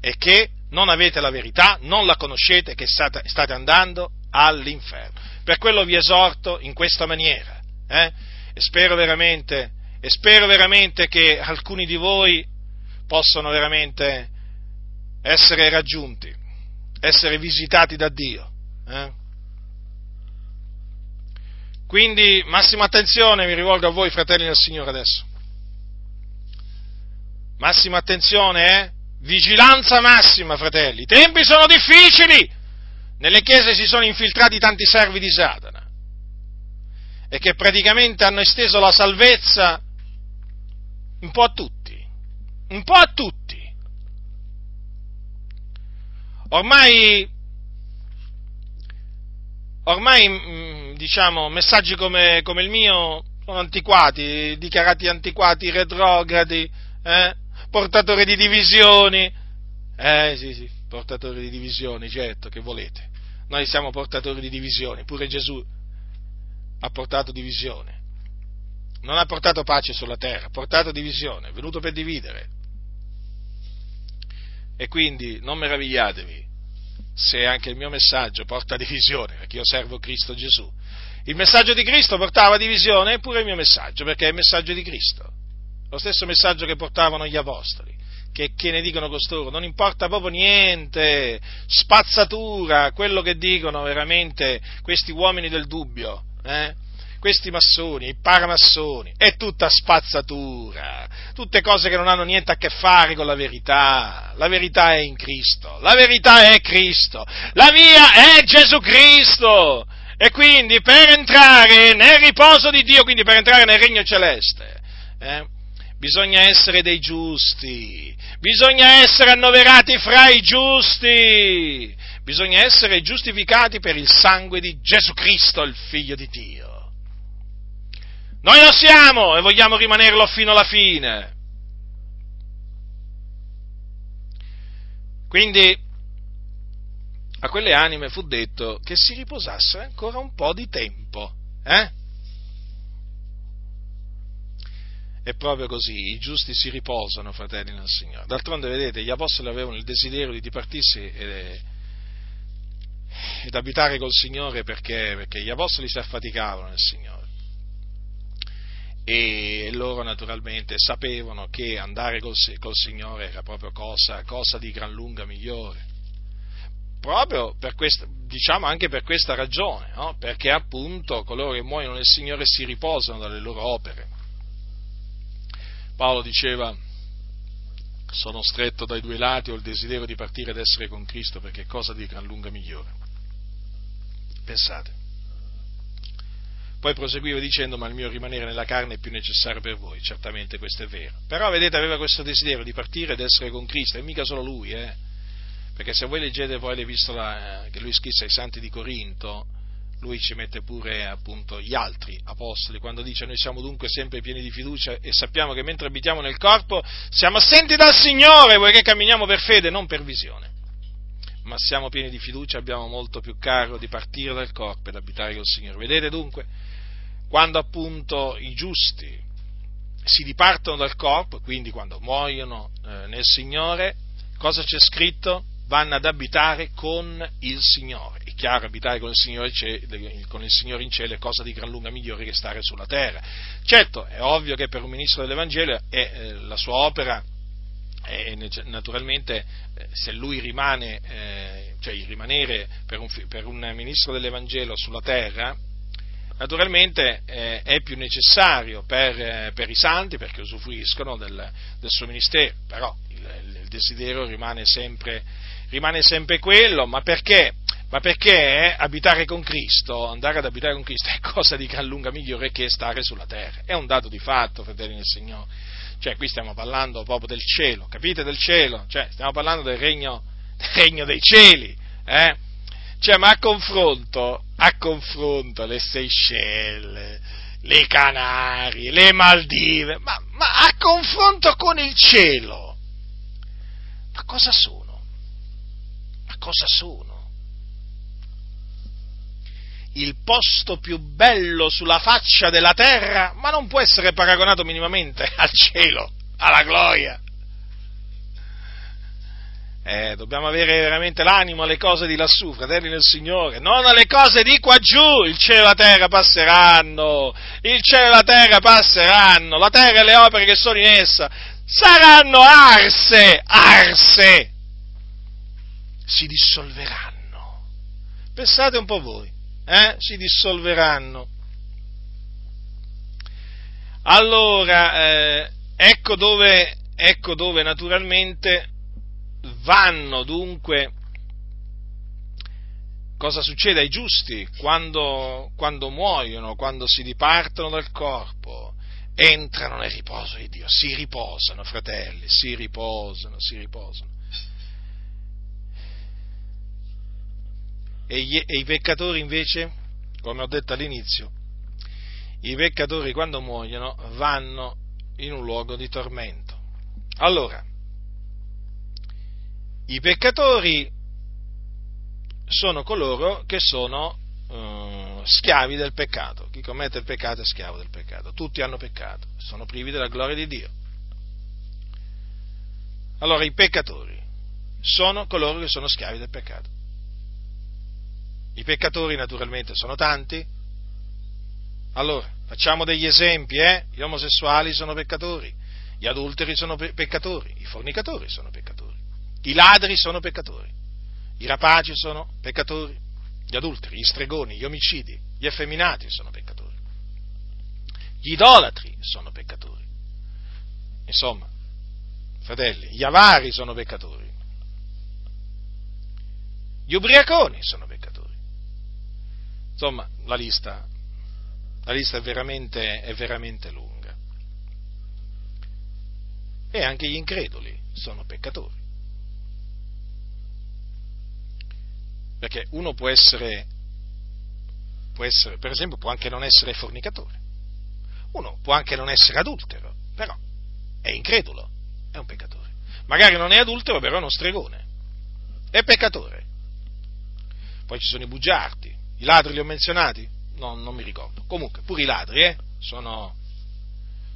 e che non avete la verità, non la conoscete, che state, state andando all'inferno. Per quello vi esorto in questa maniera eh, e spero veramente e spero veramente che alcuni di voi possano veramente essere raggiunti, essere visitati da Dio. Eh? Quindi massima attenzione, mi rivolgo a voi fratelli del Signore adesso. Massima attenzione, eh? Vigilanza massima, fratelli. I tempi sono difficili. Nelle chiese si sono infiltrati tanti servi di Satana e che praticamente hanno esteso la salvezza un po' a tutti. Un po' a tutti. Ormai, ormai mm, diciamo, messaggi come, come il mio sono antiquati, dichiarati antiquati, retrogradi, eh? Portatori di divisioni. Eh sì, sì, portatori di divisioni, certo, che volete. Noi siamo portatori di divisioni, pure Gesù ha portato divisione. Non ha portato pace sulla terra, ha portato divisione, è venuto per dividere. E quindi non meravigliatevi se anche il mio messaggio porta divisione, perché io servo Cristo Gesù. Il messaggio di Cristo portava divisione, eppure il mio messaggio, perché è il messaggio di Cristo. Lo stesso messaggio che portavano gli apostoli. Che, che, ne dicono costoro, non importa proprio niente, spazzatura, quello che dicono veramente questi uomini del dubbio, eh? questi massoni, i paramassoni, è tutta spazzatura, tutte cose che non hanno niente a che fare con la verità. La verità è in Cristo, la verità è Cristo, la via è Gesù Cristo. E quindi per entrare nel riposo di Dio, quindi per entrare nel regno celeste, eh, bisogna essere dei giusti, bisogna essere annoverati fra i giusti, bisogna essere giustificati per il sangue di Gesù Cristo, il Figlio di Dio. Noi lo siamo e vogliamo rimanerlo fino alla fine. Quindi a quelle anime fu detto che si riposassero ancora un po' di tempo. Eh? È proprio così, i giusti si riposano, fratelli nel Signore. D'altronde, vedete, gli apostoli avevano il desiderio di dipartirsi ed, ed abitare col Signore perché, perché gli apostoli si affaticavano nel Signore e loro naturalmente sapevano che andare col, col Signore era proprio cosa, cosa, di gran lunga migliore. Proprio per questa, diciamo anche per questa ragione, no? perché appunto coloro che muoiono nel Signore si riposano dalle loro opere. Paolo diceva, sono stretto dai due lati, ho il desiderio di partire ed essere con Cristo perché è cosa di gran lunga migliore. Pensate. Poi proseguiva dicendo, ma il mio rimanere nella carne è più necessario per voi, certamente questo è vero. Però vedete, aveva questo desiderio di partire ed essere con Cristo, e mica solo lui, eh? Perché se voi leggete poi l'epistola eh, che lui scrisse ai santi di Corinto, lui ci mette pure appunto gli altri apostoli, quando dice noi siamo dunque sempre pieni di fiducia e sappiamo che mentre abitiamo nel corpo siamo assenti dal Signore, poiché camminiamo per fede, non per visione. Ma siamo pieni di fiducia, abbiamo molto più caro di partire dal corpo ed abitare col Signore. Vedete dunque? quando appunto i giusti si dipartono dal corpo, quindi quando muoiono eh, nel Signore, cosa c'è scritto? Vanno ad abitare con il Signore. È chiaro, abitare con il Signore, con il Signore in cielo è cosa di gran lunga migliore che stare sulla terra. Certo, è ovvio che per un ministro dell'Evangelo è, eh, la sua opera e naturalmente eh, se lui rimane, eh, cioè rimanere per un, per un, ministro dell'Evangelo sulla terra naturalmente eh, è più necessario per, eh, per, i santi perché usufruiscono del, del suo ministero, però il, il desiderio rimane sempre, rimane sempre, quello, ma perché? Ma perché abitare con Cristo, andare ad abitare con Cristo è cosa di gran lunga migliore che stare sulla terra, è un dato di fatto, fratelli del Signore. Cioè, qui stiamo parlando proprio del cielo, capite del cielo? Cioè, stiamo parlando del regno, del regno dei cieli, eh? Cioè, ma a confronto, a confronto le Seychelles, le Canarie, le Maldive, ma, ma a confronto con il cielo, ma cosa sono? Cosa sono? il posto più bello sulla faccia della terra, ma non può essere paragonato minimamente al cielo, alla gloria. Eh, dobbiamo avere veramente l'animo alle cose di lassù, fratelli del Signore, non alle cose di qua giù. Il cielo e la terra passeranno, il cielo e la terra passeranno, la terra e le opere che sono in essa saranno arse, arse, si dissolveranno. Pensate un po' voi, eh? Si dissolveranno. Allora, eh, ecco, dove, ecco dove naturalmente vanno dunque cosa succede ai giusti quando, quando, muoiono, quando si dipartono dal corpo, entrano nel riposo di Dio, si riposano, fratelli, si riposano, si riposano. E, gli, e i peccatori invece, come ho detto all'inizio, i peccatori quando muoiono vanno in un luogo di tormento. Allora, i peccatori sono coloro che sono uh, schiavi del peccato. Chi commette il peccato è schiavo del peccato. Tutti hanno peccato, sono privi della gloria di Dio. Allora i peccatori sono coloro che sono schiavi del peccato. I peccatori naturalmente sono tanti. Allora, facciamo degli esempi, eh? Gli omosessuali sono peccatori, gli adulteri sono pe- peccatori, i fornicatori sono peccatori, i ladri sono peccatori, i rapaci sono peccatori, gli adulteri, gli stregoni, gli omicidi, gli effeminati sono peccatori, gli idolatri sono peccatori. Insomma, fratelli, gli avari sono peccatori, gli ubriaconi sono peccatori. Insomma, la lista, la lista è, veramente, è veramente lunga. E anche gli increduli sono peccatori. Perché uno può essere, può essere, per esempio, può anche non essere fornicatore, uno può anche non essere adultero, però è incredulo, è un peccatore. Magari non è adultero, però è uno stregone, è peccatore. Poi ci sono i bugiardi, i ladri li ho menzionati? No, non mi ricordo. Comunque, pure i ladri, eh, sono,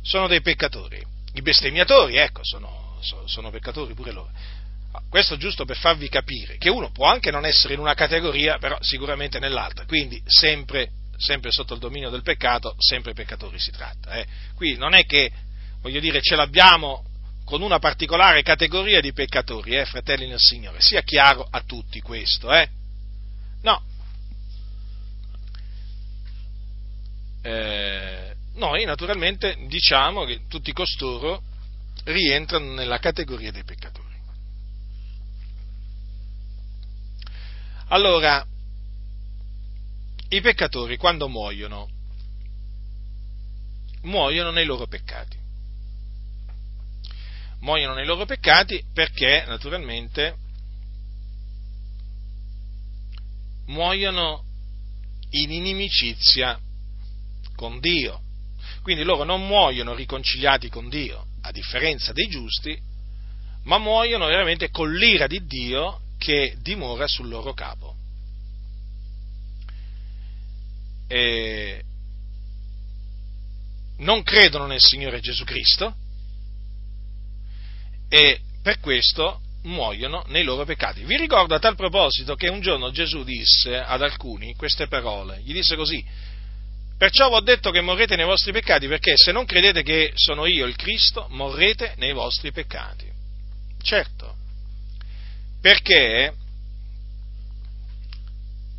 sono dei peccatori. I bestemmiatori, ecco, sono, sono peccatori pure loro. Questo giusto per farvi capire che uno può anche non essere in una categoria, però sicuramente nell'altra, quindi sempre, sempre sotto il dominio del peccato, sempre peccatori si tratta. Eh. Qui non è che, voglio dire, ce l'abbiamo con una particolare categoria di peccatori, eh, fratelli nel Signore, sia chiaro a tutti questo, eh. No, eh, noi naturalmente diciamo che tutti costoro rientrano nella categoria dei peccatori. Allora, i peccatori quando muoiono, muoiono nei loro peccati. Muoiono nei loro peccati perché naturalmente muoiono in inimicizia con Dio. Quindi loro non muoiono riconciliati con Dio, a differenza dei giusti, ma muoiono veramente con l'ira di Dio che dimora sul loro capo. E non credono nel Signore Gesù Cristo e per questo muoiono nei loro peccati. Vi ricordo a tal proposito che un giorno Gesù disse ad alcuni queste parole, gli disse così, Perciò vi ho detto che morrete nei vostri peccati, perché se non credete che sono io il Cristo, morrete nei vostri peccati. Certo, perché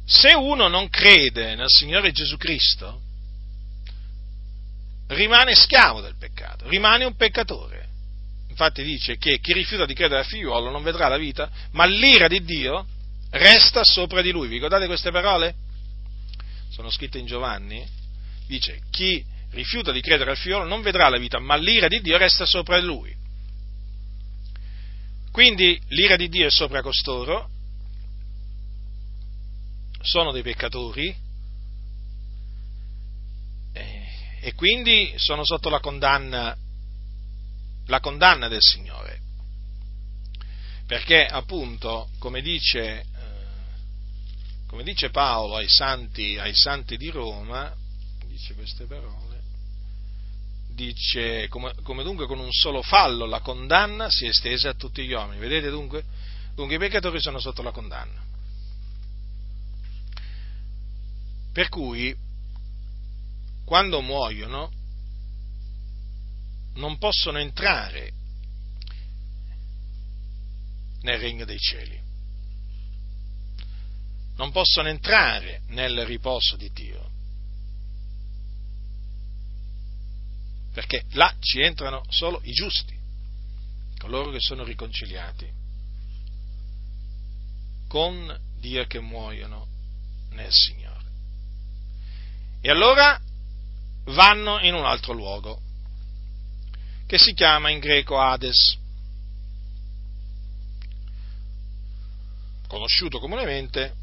se uno non crede nel Signore Gesù Cristo, rimane schiavo del peccato, rimane un peccatore. Infatti dice che chi rifiuta di credere al figliuolo non vedrà la vita, ma l'ira di Dio resta sopra di lui. Vi ricordate queste parole? Sono scritte in Giovanni dice chi rifiuta di credere al figliolo non vedrà la vita, ma l'ira di Dio resta sopra lui. Quindi l'ira di Dio è sopra costoro, sono dei peccatori eh, e quindi sono sotto la condanna, la condanna del Signore. Perché appunto, come dice, eh, come dice Paolo ai santi, ai santi di Roma, dice queste parole, dice come, come, dunque con un solo fallo la condanna si è estesa a tutti gli uomini. Vedete dunque? Dunque i peccatori sono sotto la condanna. Per cui quando muoiono non possono entrare nel regno dei cieli, non possono entrare nel riposo di Dio. Perché là ci entrano solo i giusti, coloro che sono riconciliati con Dio che muoiono nel Signore. E allora vanno in un altro luogo, che si chiama in greco Hades, conosciuto comunemente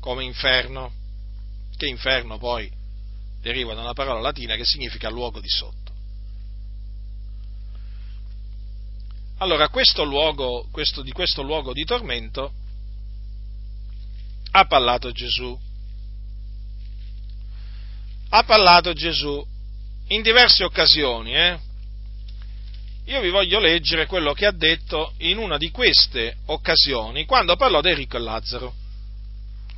come inferno, che inferno poi deriva da una parola latina che significa luogo di sotto. Allora, questo luogo, questo, di questo luogo di tormento ha parlato Gesù. Ha parlato Gesù in diverse occasioni, eh? Io vi voglio leggere quello che ha detto in una di queste occasioni, quando parlò di Enrico e Lazzaro.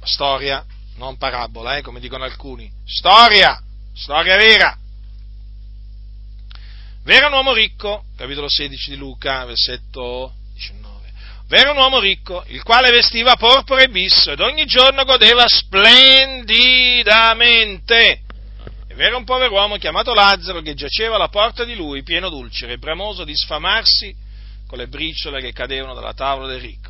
Storia, non parabola, eh, come dicono alcuni. Storia, storia vera. V'era un uomo ricco, capitolo 16 di Luca, versetto 19. V'era un uomo ricco, il quale vestiva porpora e bisso ed ogni giorno godeva splendidamente V'era un pover'uomo chiamato Lazzaro che giaceva alla porta di lui, pieno d'ulcere, bramoso di sfamarsi con le briciole che cadevano dalla tavola del ricco.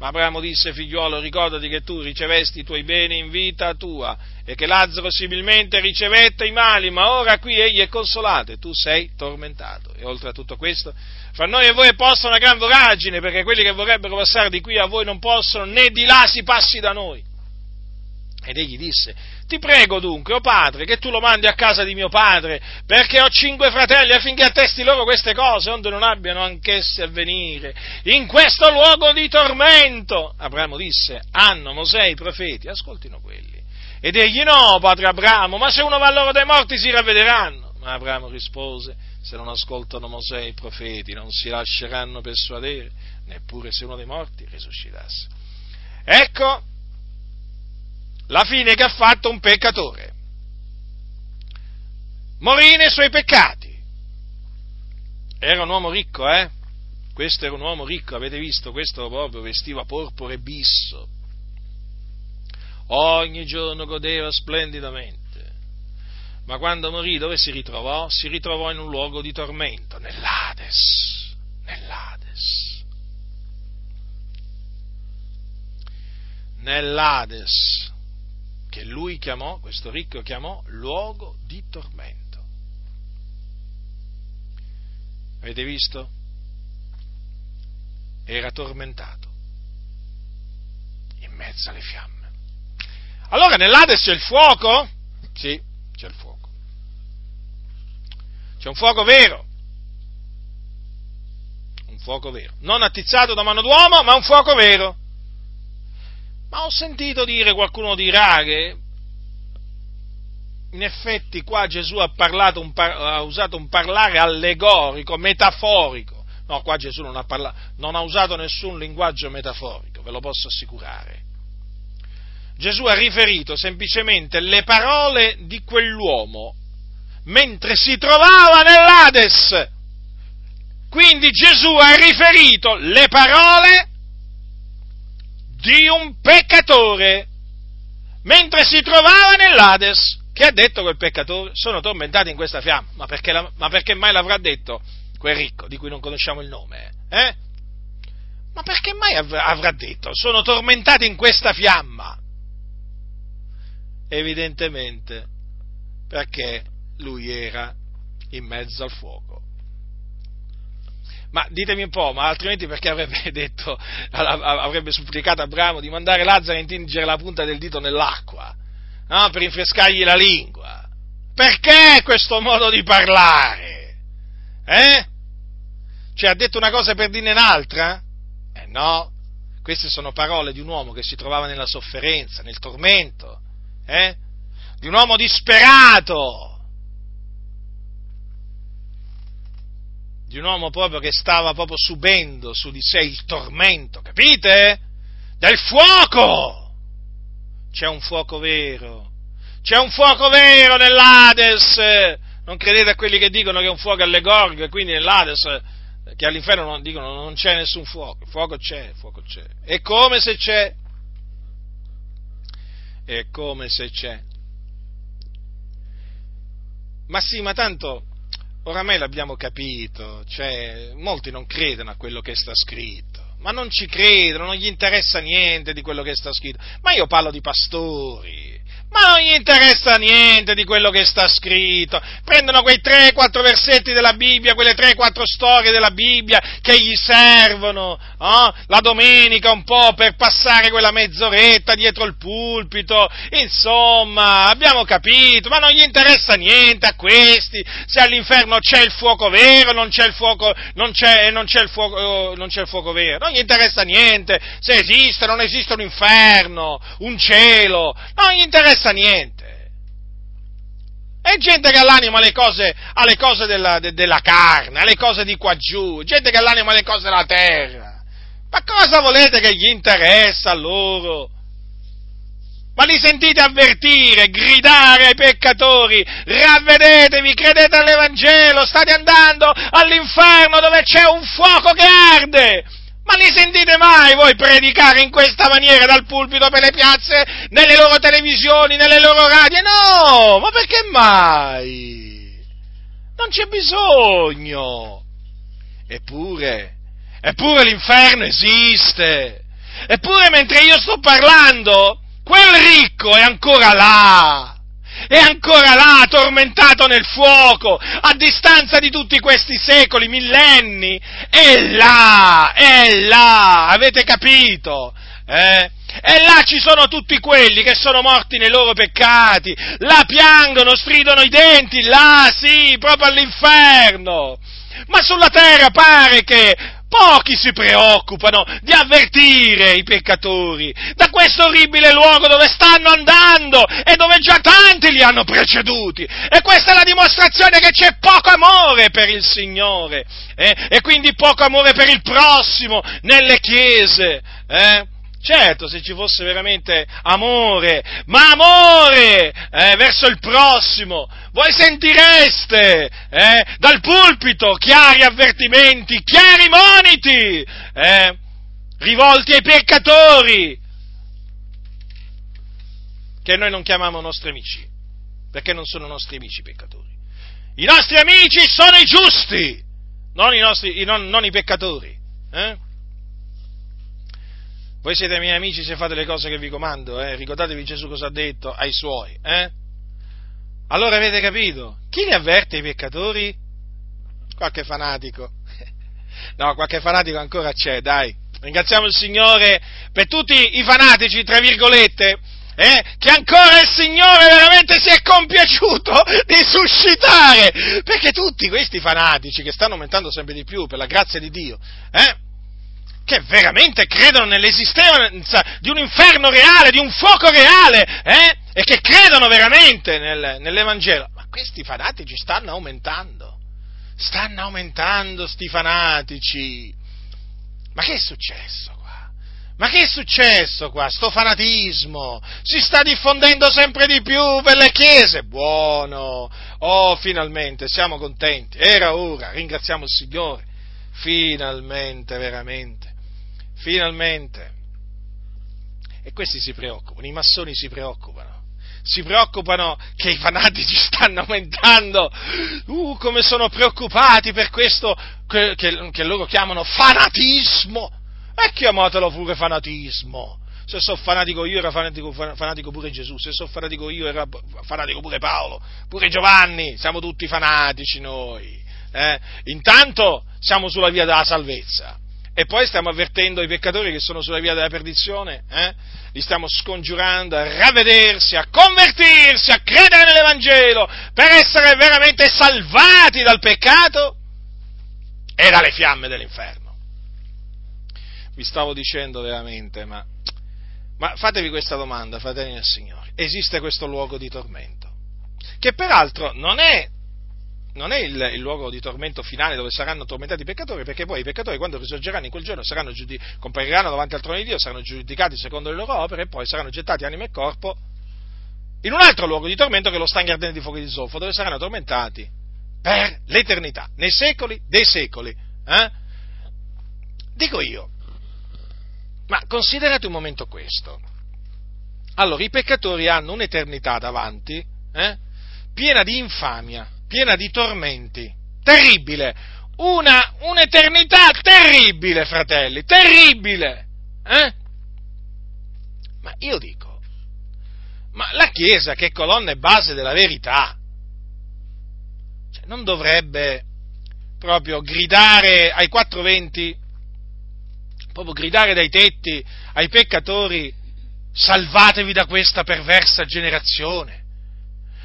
Ma Abramo disse, figliuolo, ricordati che tu ricevesti i tuoi beni in vita tua e che Lazzaro similmente ricevette i mali, ma ora qui egli è consolato e tu sei tormentato. E oltre a tutto questo, fra noi e voi è posta una gran voragine, perché quelli che vorrebbero passare di qui a voi non possono, né di là si passi da noi. Ed egli disse, ti prego dunque, o oh padre, che tu lo mandi a casa di mio padre, perché ho cinque fratelli affinché attesti loro queste cose, onde non abbiano anch'essi a venire in questo luogo di tormento. Abramo disse, hanno Mosè i profeti, ascoltino quelli. Ed egli no, padre Abramo, ma se uno va loro dai morti si ravvederanno. Ma Abramo rispose, se non ascoltano Mosè i profeti non si lasceranno persuadere, neppure se uno dei morti risuscitasse. Ecco, la fine che ha fatto un peccatore. Morì nei suoi peccati. Era un uomo ricco, eh? Questo era un uomo ricco, avete visto? Questo proprio vestiva porpora e bisso. Ogni giorno godeva splendidamente. Ma quando morì dove si ritrovò? Si ritrovò in un luogo di tormento, nell'Ades. Nell'Ades. Nell'Ades che lui chiamò, questo ricco chiamò, luogo di tormento. Avete visto? Era tormentato in mezzo alle fiamme. Allora nell'Ades c'è il fuoco? Sì, c'è il fuoco. C'è un fuoco vero. Un fuoco vero. Non attizzato da mano d'uomo, ma un fuoco vero. Ma ho sentito dire, qualcuno dirà che in effetti qua Gesù ha, un, ha usato un parlare allegorico, metaforico. No, qua Gesù non ha, parlato, non ha usato nessun linguaggio metaforico, ve lo posso assicurare. Gesù ha riferito semplicemente le parole di quell'uomo mentre si trovava nell'Ades. Quindi Gesù ha riferito le parole di un peccatore mentre si trovava nell'Ades. Che ha detto quel peccatore? Sono tormentati in questa fiamma. Ma perché, la, ma perché mai l'avrà detto quel ricco di cui non conosciamo il nome? Eh? Ma perché mai avrà detto sono tormentati in questa fiamma? Evidentemente perché lui era in mezzo al fuoco. Ma ditemi un po', ma altrimenti perché avrebbe detto, avrebbe supplicato Abramo di mandare Lazzaro a intingere la punta del dito nell'acqua, no? per rinfrescargli la lingua? Perché questo modo di parlare? Eh? Cioè ha detto una cosa per dirne un'altra? Eh no, queste sono parole di un uomo che si trovava nella sofferenza, nel tormento, eh? Di un uomo disperato, di un uomo proprio che stava proprio subendo su di sé il tormento, capite? Del fuoco! C'è un fuoco vero, c'è un fuoco vero nell'Ades! Non credete a quelli che dicono che è un fuoco allegorico e quindi nell'Ades, che all'inferno non, dicono non c'è nessun fuoco, il fuoco c'è, il fuoco c'è. È come se c'è, è come se c'è. Ma sì, ma tanto oramai l'abbiamo capito, cioè, molti non credono a quello che sta scritto, ma non ci credono, non gli interessa niente di quello che sta scritto. Ma io parlo di pastori, ma non gli interessa niente di quello che sta scritto. Prendono quei 3-4 versetti della Bibbia, quelle 3-4 storie della Bibbia che gli servono oh? la domenica un po' per passare quella mezz'oretta dietro il pulpito. Insomma, abbiamo capito, ma non gli interessa niente a questi se all'inferno c'è il fuoco vero, non c'è il fuoco, non c'è, non c'è il fuoco, oh, non c'è il fuoco vero. Non gli interessa niente se esiste o non esiste un inferno, un cielo. Non gli interessa interessa niente. È gente che ha l'anima alle cose, alle cose della, de, della, carne, alle cose di qua giù, gente che ha l'anima alle cose della terra. Ma cosa volete che gli interessa a loro? Ma li sentite avvertire, gridare ai peccatori, ravvedetevi, credete all'Evangelo, state andando all'inferno dove c'è un fuoco che arde. Ma li sentite mai voi predicare in questa maniera dal pulpito per le piazze, nelle loro televisioni, nelle loro radio? No, ma perché mai? Non c'è bisogno. Eppure, eppure l'inferno esiste. Eppure mentre io sto parlando, quel ricco è ancora là è ancora là, tormentato nel fuoco, a distanza di tutti questi secoli, millenni, è là, è là, avete capito? Eh? E là ci sono tutti quelli che sono morti nei loro peccati, là piangono, stridono i denti, là sì, proprio all'inferno. Ma sulla terra pare che Pochi si preoccupano di avvertire i peccatori da questo orribile luogo dove stanno andando e dove già tanti li hanno preceduti. E questa è la dimostrazione che c'è poco amore per il Signore eh? e quindi poco amore per il prossimo nelle chiese. Eh? Certo, se ci fosse veramente amore, ma amore eh, verso il prossimo, voi sentireste eh, dal pulpito chiari avvertimenti, chiari moniti, eh, rivolti ai peccatori, che noi non chiamiamo nostri amici, perché non sono nostri amici i peccatori. I nostri amici sono i giusti, non i, nostri, non, non i peccatori. Eh? Voi siete miei amici se fate le cose che vi comando, eh? ricordatevi Gesù cosa ha detto ai suoi. Eh? Allora avete capito? Chi ne avverte i peccatori? Qualche fanatico. No, qualche fanatico ancora c'è, dai. Ringraziamo il Signore per tutti i fanatici, tra virgolette, eh, che ancora il Signore veramente si è compiaciuto di suscitare, perché tutti questi fanatici che stanno aumentando sempre di più per la grazia di Dio, eh, che veramente credono nell'esistenza di un inferno reale, di un fuoco reale, eh? e che credono veramente nel, nell'Evangelo. Ma questi fanatici stanno aumentando, stanno aumentando sti fanatici. Ma che è successo qua? Ma che è successo qua? Sto fanatismo si sta diffondendo sempre di più per le chiese. Buono! Oh, finalmente, siamo contenti. Era ora, ringraziamo il Signore. Finalmente, veramente finalmente. E questi si preoccupano, i massoni si preoccupano. Si preoccupano che i fanatici stanno aumentando, uh, come sono preoccupati per questo che, che, che loro chiamano fanatismo. E chiamatelo pure fanatismo. Se sono fanatico io era fanatico, fanatico pure Gesù, se sono fanatico io era fanatico pure Paolo, pure Giovanni, siamo tutti fanatici noi. Eh? Intanto siamo sulla via della salvezza e poi stiamo avvertendo i peccatori che sono sulla via della perdizione, eh? li stiamo scongiurando a ravvedersi, a convertirsi, a credere nell'Evangelo per essere veramente salvati dal peccato e dalle fiamme dell'inferno. Vi stavo dicendo veramente, ma, ma fatevi questa domanda, fratelli del Signore, esiste questo luogo di tormento? Che peraltro non è non è il, il, luogo di tormento finale dove saranno tormentati i peccatori, perché poi i peccatori quando risorgeranno in quel giorno giudi- compariranno davanti al trono di Dio, saranno giudicati secondo le loro opere e poi saranno gettati anima e corpo in un altro luogo di tormento che è lo stagno ardente di fuoco di zolfo, dove saranno tormentati per l'eternità, nei secoli dei secoli. Eh? Dico io, ma considerate un momento questo. Allora, i peccatori hanno un'eternità davanti, eh? piena di infamia, piena di tormenti, terribile, una, un'eternità terribile, fratelli, terribile. Eh? Ma io dico, ma la Chiesa che è colonna e base della verità, cioè, non dovrebbe proprio gridare ai quattro venti, proprio gridare dai tetti ai peccatori, salvatevi da questa perversa generazione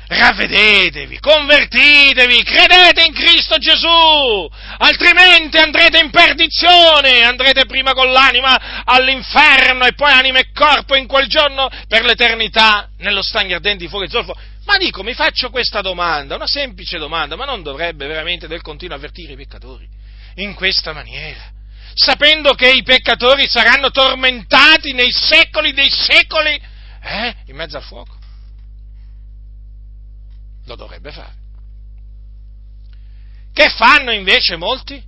ravvedetevi, convertitevi, credete in Cristo Gesù, altrimenti andrete in perdizione, andrete prima con l'anima all'inferno e poi anima e corpo in quel giorno per l'eternità nello stagno ardente di fuoco e zolfo. Ma dico, mi faccio questa domanda, una semplice domanda, ma non dovrebbe veramente del continuo avvertire i peccatori in questa maniera? Sapendo che i peccatori saranno tormentati nei secoli dei secoli, eh, in mezzo al fuoco lo dovrebbe fare. Che fanno invece molti?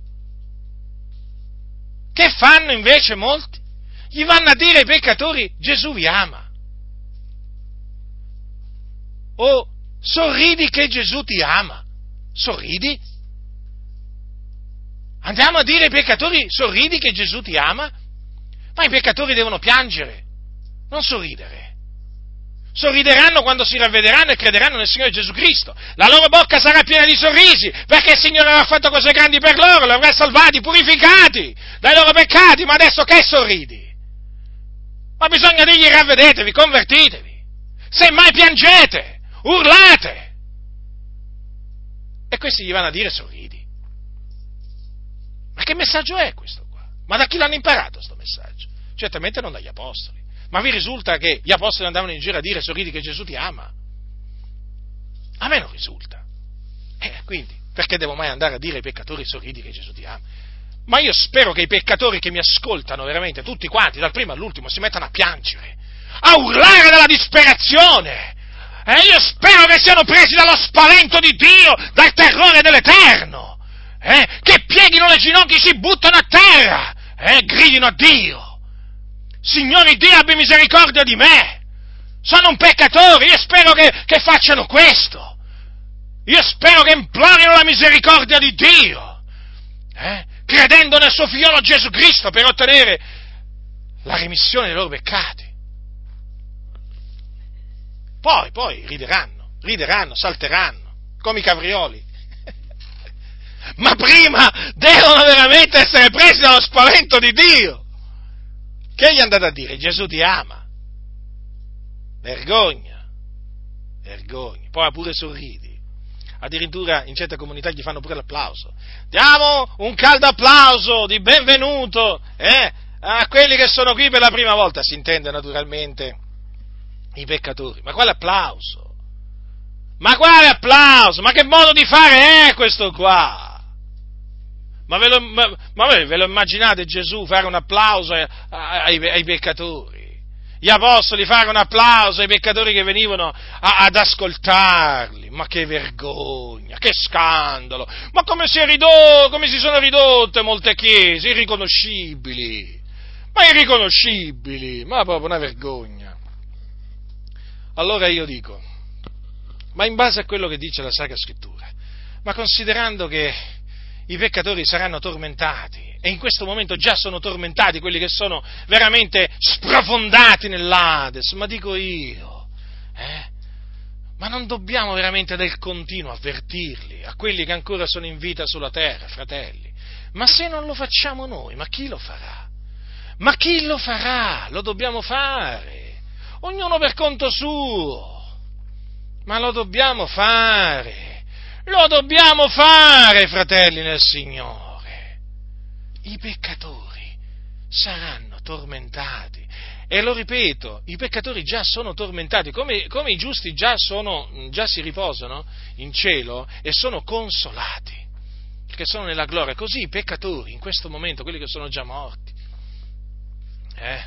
Che fanno invece molti? Gli vanno a dire ai peccatori Gesù vi ama. O sorridi che Gesù ti ama. Sorridi? Andiamo a dire ai peccatori sorridi che Gesù ti ama? Ma i peccatori devono piangere, non sorridere sorrideranno quando si ravvederanno e crederanno nel Signore Gesù Cristo. La loro bocca sarà piena di sorrisi, perché il Signore avrà fatto cose grandi per loro, li avrà salvati, purificati dai loro peccati, ma adesso che sorridi? Ma bisogna dirgli ravvedetevi, convertitevi. Se mai piangete, urlate. E questi gli vanno a dire sorridi. Ma che messaggio è questo qua? Ma da chi l'hanno imparato questo messaggio? Certamente non dagli apostoli. Ma vi risulta che gli apostoli andavano in giro a dire sorridi che Gesù ti ama? A me non risulta. Eh, quindi, perché devo mai andare a dire ai peccatori sorridi che Gesù ti ama? Ma io spero che i peccatori che mi ascoltano veramente, tutti quanti, dal primo all'ultimo, si mettano a piangere, a urlare dalla disperazione. E eh, io spero che siano presi dallo spavento di Dio, dal terrore dell'Eterno. Eh, che pieghino le ginocchia e si buttano a terra. Eh, gridino a Dio. Signore Dio abbia misericordia di me. Sono un peccatore, io spero che, che facciano questo. Io spero che implorino la misericordia di Dio, eh? credendo nel suo figliolo Gesù Cristo per ottenere la remissione dei loro peccati. Poi, poi rideranno, rideranno, salteranno, come i caprioli. Ma prima devono veramente essere presi dallo spavento di Dio. Che gli andate a dire? Gesù ti ama. Vergogna. Vergogna. Poi pure sorridi. Addirittura in certe comunità gli fanno pure l'applauso. Diamo un caldo applauso di benvenuto eh, a quelli che sono qui per la prima volta. Si intende naturalmente i peccatori. Ma quale applauso? Ma quale applauso? Ma che modo di fare è questo qua? Ma ve, lo, ma, ma ve lo, immaginate Gesù fare un applauso ai, ai, ai, peccatori? Gli apostoli fare un applauso ai peccatori che venivano a, ad ascoltarli? Ma che vergogna, che scandalo! Ma come si, ridotto, come si sono ridotte molte chiese, irriconoscibili! Ma irriconoscibili! Ma proprio una vergogna! Allora io dico, ma in base a quello che dice la Sacra Scrittura, ma considerando che i peccatori saranno tormentati e in questo momento già sono tormentati quelli che sono veramente sprofondati nell'Ades, ma dico io, eh? Ma non dobbiamo veramente del continuo avvertirli, a quelli che ancora sono in vita sulla terra, fratelli. Ma se non lo facciamo noi, ma chi lo farà? Ma chi lo farà? Lo dobbiamo fare. Ognuno per conto suo. Ma lo dobbiamo fare. Lo dobbiamo fare, fratelli nel Signore. I peccatori saranno tormentati. E lo ripeto, i peccatori già sono tormentati, come, come i giusti già, sono, già si riposano in cielo e sono consolati, perché sono nella gloria. Così i peccatori, in questo momento, quelli che sono già morti, eh,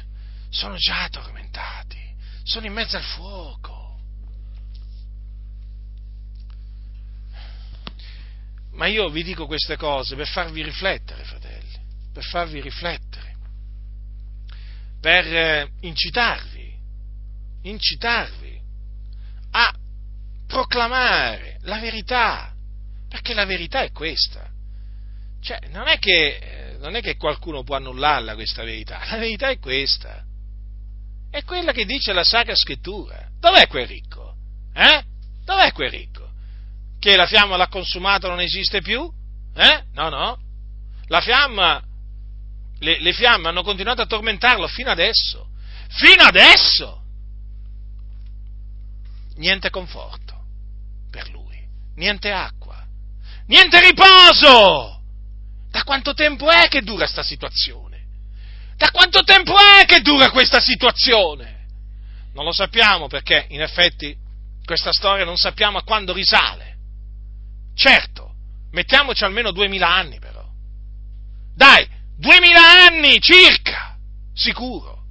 sono già tormentati, sono in mezzo al fuoco. Ma io vi dico queste cose per farvi riflettere, fratelli, per farvi riflettere per eh, incitarvi, incitarvi a proclamare la verità, perché la verità è questa. Cioè, non è che, eh, non è che qualcuno può annullarla questa verità, la verità è questa. È quella che dice la Sacra Scrittura. Dov'è quel ricco? Eh? Dov'è quel ricco? Che la fiamma l'ha consumato non esiste più? Eh? No, no. La fiamma le, le fiamme hanno continuato a tormentarlo fino adesso. Fino adesso! Niente conforto per lui, niente acqua, niente riposo! Da quanto tempo è che dura questa situazione? Da quanto tempo è che dura questa situazione? Non lo sappiamo perché, in effetti, questa storia non sappiamo a quando risale. Certo, mettiamoci almeno duemila anni però. Dai, Duemila anni circa, sicuro.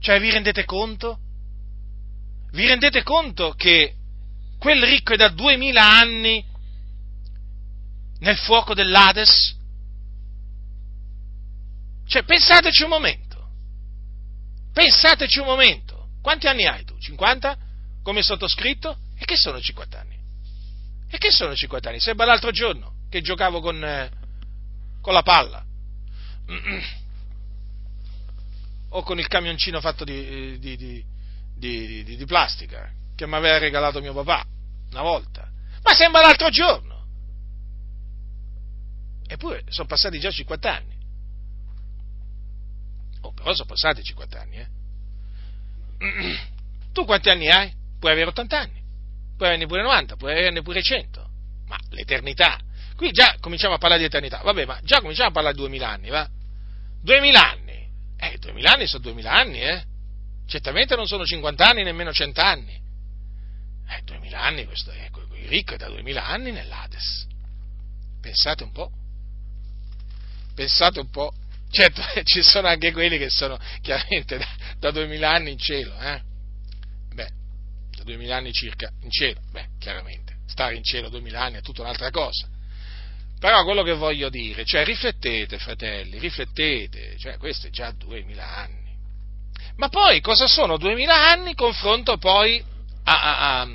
Cioè vi rendete conto? Vi rendete conto che quel ricco è da duemila anni nel fuoco dell'Ades? Cioè pensateci un momento. Pensateci un momento. Quanti anni hai tu? 50? Come sottoscritto? E che sono 50 anni? E che sono 50 anni? Sembra l'altro giorno che giocavo con, eh, con la palla o con il camioncino fatto di, di, di, di plastica che mi aveva regalato mio papà una volta. Ma sembra l'altro giorno. Eppure sono passati già 50 anni. Oh, però sono passati 50 anni, eh. Tu quanti anni hai? Puoi avere 80 anni, puoi averne pure 90, puoi averne pure 100. Ma l'eternità Qui già cominciamo a parlare di eternità, vabbè, ma già cominciamo a parlare di duemila anni, va? Duemila anni, eh, duemila anni sono duemila anni, eh? Certamente non sono 50 anni, nemmeno 100 anni. Eh, duemila anni, questo è, il ricco è da duemila anni nell'Ades. Pensate un po'. Pensate un po'. Certo, ci sono anche quelli che sono chiaramente da, da 2000 anni in cielo, eh? Beh, da 2000 anni circa in cielo, beh, chiaramente. Stare in cielo 2000 anni è tutta un'altra cosa. Però quello che voglio dire, cioè riflettete, fratelli, riflettete, cioè questo è già duemila anni. Ma poi cosa sono duemila anni confronto poi a, a, a,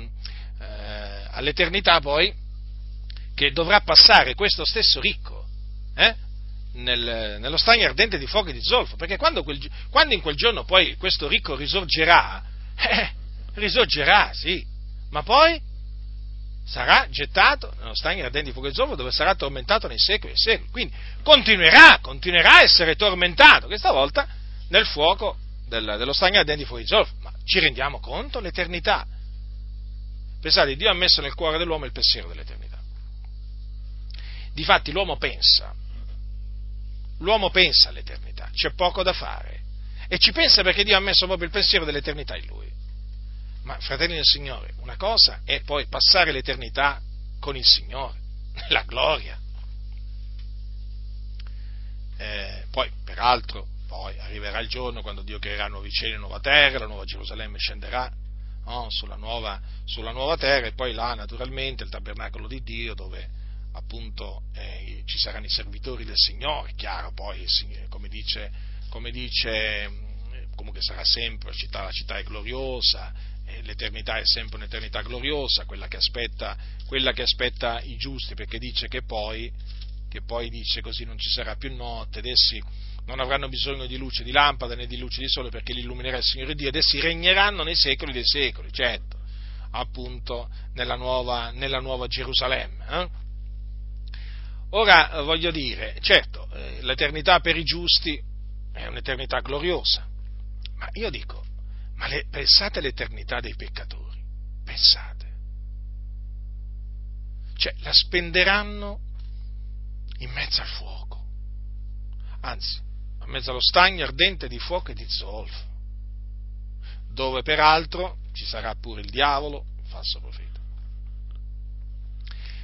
eh, all'eternità poi che dovrà passare questo stesso ricco eh? Nel, nello stagno ardente di fuoco e di zolfo, perché quando, quel, quando, in quel giorno poi questo ricco risorgerà, eh, risorgerà, sì, ma poi sarà gettato nello stagno ardente di fuoco e zolfo dove sarà tormentato nei secoli e secoli. Quindi continuerà, continuerà a essere tormentato, questa volta nel fuoco del, dello stagno ardente di fuoco e zolfo. Ma ci rendiamo conto? L'eternità. Pensate, Dio ha messo nel cuore dell'uomo il pensiero dell'eternità. Difatti l'uomo pensa, l'uomo pensa all'eternità, c'è poco da fare. E ci pensa perché Dio ha messo proprio il pensiero dell'eternità in lui. Ma fratelli del Signore, una cosa è poi passare l'eternità con il Signore, la gloria. Eh, poi, peraltro, poi arriverà il giorno quando Dio creerà nuovi cieli e nuova terra, la nuova Gerusalemme scenderà no, sulla, nuova, sulla, nuova, terra e poi là naturalmente il tabernacolo di Dio dove appunto eh, ci saranno i servitori del Signore, chiaro poi come dice, come dice comunque sarà sempre la città, la città è gloriosa, l'eternità è sempre un'eternità gloriosa, quella che aspetta, quella che aspetta i giusti, perché dice che poi, che poi dice così non ci sarà più notte, ed essi non avranno bisogno di luce di lampada né di luce di sole perché li illuminerà il Signore Dio ed essi regneranno nei secoli dei secoli, certo, appunto nella nuova, nella nuova Gerusalemme. Eh? Ora voglio dire, certo, eh, l'eternità per i giusti è un'eternità gloriosa, ma io dico, ma le, pensate all'eternità dei peccatori, pensate. Cioè, la spenderanno in mezzo al fuoco. Anzi, a mezzo allo stagno ardente di fuoco e di zolfo, dove peraltro ci sarà pure il diavolo, il falso profeta.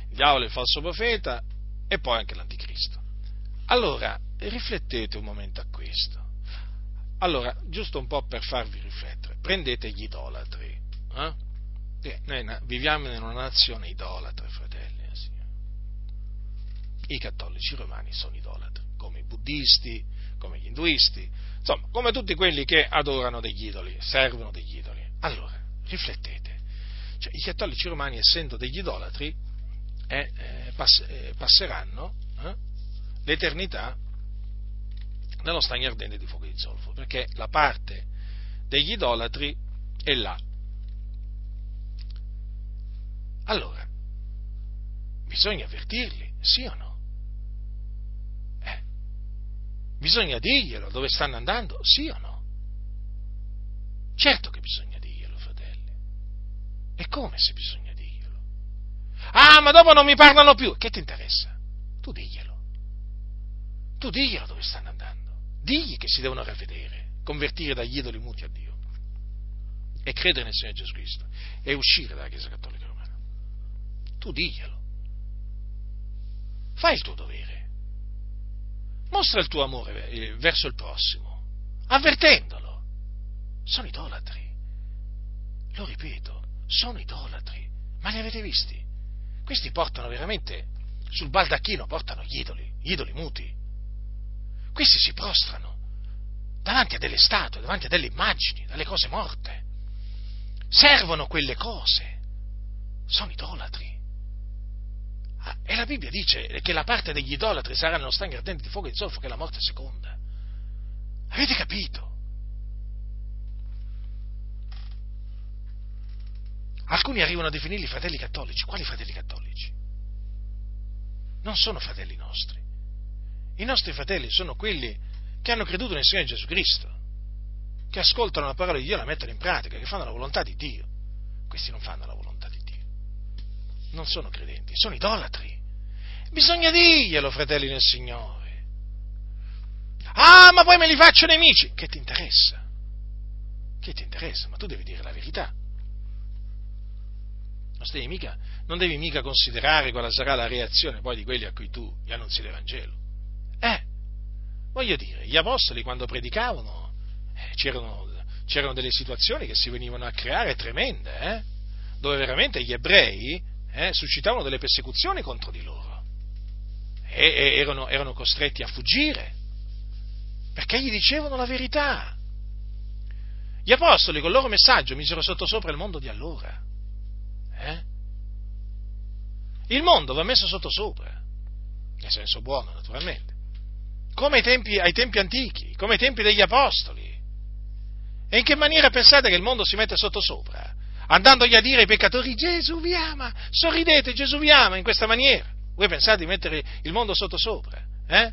Il diavolo il falso profeta e poi anche l'anticristo. Allora, riflettete un momento a questo. Allora, giusto un po' per farvi riflettere, prendete gli idolatri. Eh? Noi viviamo in una nazione idolatra, fratelli. Eh, sì. I cattolici romani sono idolatri, come i buddisti, come gli induisti, insomma, come tutti quelli che adorano degli idoli, servono degli idoli. Allora, riflettete. Cioè, I cattolici romani, essendo degli idolatri, eh, eh, pass- eh, passeranno eh, l'eternità nello stagno ardente di fuoco di zolfo, perché la parte degli idolatri è là. Allora, bisogna avvertirli, sì o no? Eh, bisogna dirglielo dove stanno andando, sì o no? Certo che bisogna dirglielo, fratelli. E come se bisogna dirglielo? Ah, ma dopo non mi parlano più. Che ti interessa? Tu diglielo. Tu diglielo dove stanno andando. Digli che si devono ravvedere, convertire dagli idoli muti a Dio e credere nel Signore Gesù Cristo e uscire dalla Chiesa Cattolica Romana. Tu diglielo. Fai il tuo dovere. Mostra il tuo amore eh, verso il prossimo, avvertendolo. Sono idolatri. Lo ripeto, sono idolatri. Ma li avete visti? Questi portano veramente sul baldacchino, portano gli idoli, gli idoli muti. Questi si prostrano davanti a delle statue, davanti a delle immagini, dalle cose morte. Servono quelle cose. Sono idolatri. Ah, e la Bibbia dice che la parte degli idolatri sarà nello stagno ardente di fuoco e di zolfo, che è la morte seconda. Avete capito? Alcuni arrivano a definirli fratelli cattolici. Quali fratelli cattolici? Non sono fratelli nostri. I nostri fratelli sono quelli che hanno creduto nel Signore Gesù Cristo, che ascoltano la parola di Dio e la mettono in pratica, che fanno la volontà di Dio. Questi non fanno la volontà di Dio. Non sono credenti, sono idolatri. Bisogna dirglielo, fratelli nel Signore. Ah, ma poi me li faccio nemici. Che ti interessa? Che ti interessa? Ma tu devi dire la verità. Non devi, mica, non devi mica considerare quale sarà la reazione poi di quelli a cui tu gli annunzi l'Evangelo. Voglio dire, gli apostoli quando predicavano eh, c'erano, c'erano, delle situazioni che si venivano a creare tremende, eh, dove veramente gli ebrei eh, suscitavano delle persecuzioni contro di loro e, e erano, erano costretti a fuggire perché gli dicevano la verità. Gli apostoli col loro messaggio misero sottosopra il mondo di allora. Eh? Il mondo va messo sottosopra, nel senso buono naturalmente come ai tempi, ai tempi antichi, come ai tempi degli apostoli. E in che maniera pensate che il mondo si mette sottosopra? Andandogli a dire ai peccatori Gesù vi ama, sorridete, Gesù vi ama in questa maniera. Voi pensate di mettere il mondo sottosopra? Eh?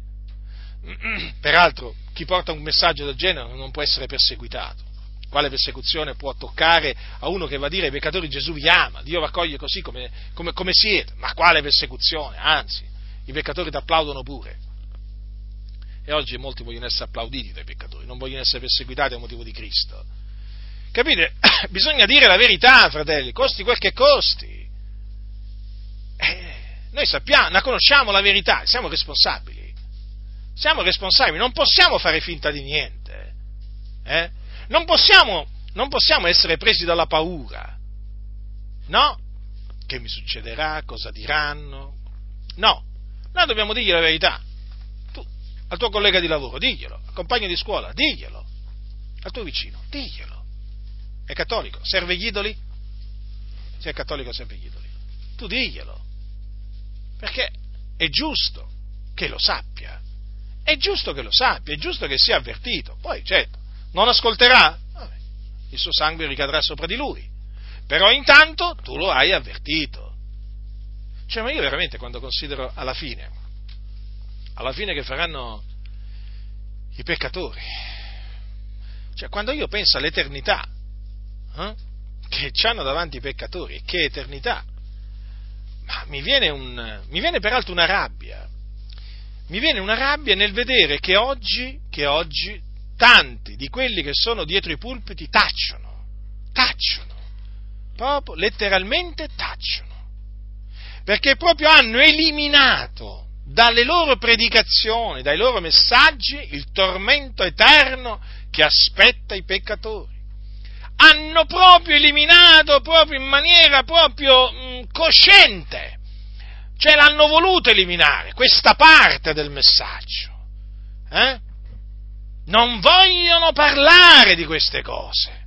Peraltro, chi porta un messaggio del genere non può essere perseguitato. Quale persecuzione può toccare a uno che va a dire ai peccatori Gesù vi ama, Dio vi accoglie così come, come, come siete? Ma quale persecuzione? Anzi, i peccatori ti applaudono pure e oggi molti vogliono essere applauditi dai peccatori, non vogliono essere perseguitati a motivo di Cristo. Capite? Bisogna dire la verità, fratelli, costi quel che costi. Eh, noi sappiamo, la conosciamo la verità, siamo responsabili. Siamo responsabili, non possiamo fare finta di niente. Eh? Non, possiamo, non possiamo essere presi dalla paura. No? Che mi succederà? Cosa diranno? No, noi dobbiamo dirgli la verità al tuo collega di lavoro, diglielo, al compagno di scuola, diglielo, al tuo vicino, diglielo. È cattolico, serve gli idoli? Se è cattolico serve gli idoli. Tu diglielo, perché è giusto che lo sappia, è giusto che lo sappia, è giusto che sia avvertito. Poi, certo, non ascolterà, il suo sangue ricadrà sopra di lui, però intanto tu lo hai avvertito. Cioè, ma io veramente quando considero alla fine alla fine che faranno i peccatori. Cioè, quando io penso all'eternità eh, che hanno davanti i peccatori, che eternità, ma mi viene, un, mi viene peraltro una rabbia, mi viene una rabbia nel vedere che oggi, che oggi tanti di quelli che sono dietro i pulpiti tacciono, tacciono, proprio letteralmente tacciono, perché proprio hanno eliminato dalle loro predicazioni, dai loro messaggi, il tormento eterno che aspetta i peccatori. Hanno proprio eliminato, proprio in maniera proprio mh, cosciente, cioè l'hanno voluto eliminare, questa parte del messaggio. Eh? Non vogliono parlare di queste cose.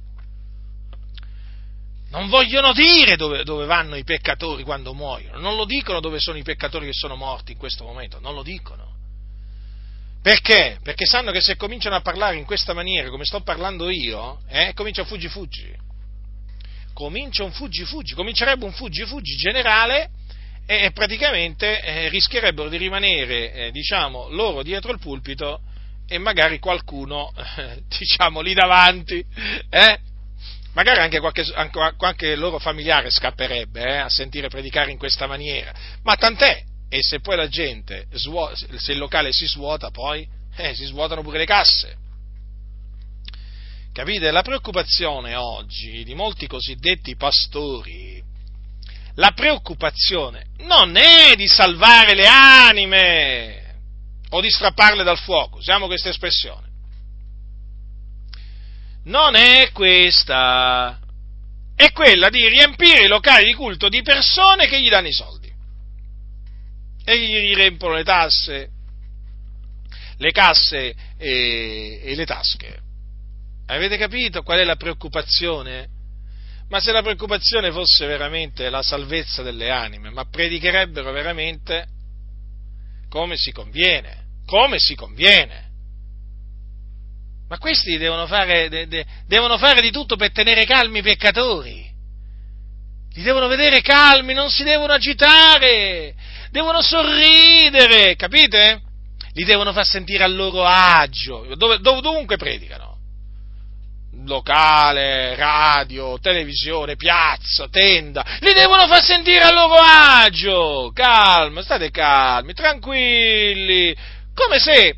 Non vogliono dire dove, dove, vanno i peccatori quando muoiono, non lo dicono dove sono i peccatori che sono morti in questo momento, non lo dicono. Perché? Perché sanno che se cominciano a parlare in questa maniera, come sto parlando io, eh, comincia un fuggi-fuggi. Comincia un fuggi-fuggi, comincerebbe un fuggi-fuggi generale e praticamente eh, rischierebbero di rimanere, eh, diciamo, loro dietro il pulpito e magari qualcuno, eh, diciamo, lì davanti, eh, magari anche qualche, anche qualche, loro familiare scapperebbe eh, a sentire predicare in questa maniera, ma tant'è, e se poi la gente, se il locale si svuota, poi eh, si svuotano pure le casse. Capite? La preoccupazione oggi di molti cosiddetti pastori, la preoccupazione non è di salvare le anime o di strapparle dal fuoco, usiamo questa espressione non è questa, è quella di riempire i locali di culto di persone che gli danno i soldi e gli riempiono le tasse, le casse e, e le tasche. Avete capito qual è la preoccupazione? Ma se la preoccupazione fosse veramente la salvezza delle anime, ma predicherebbero veramente come si conviene, come si conviene. Ma questi devono fare, de, de, devono fare di tutto per tenere calmi i peccatori. Li devono vedere calmi, non si devono agitare, devono sorridere, capite? Li devono far sentire a loro agio, dove, dov, dovunque predicano. Locale, radio, televisione, piazza, tenda, li devono far sentire a loro agio. Calma, state calmi, tranquilli, come se,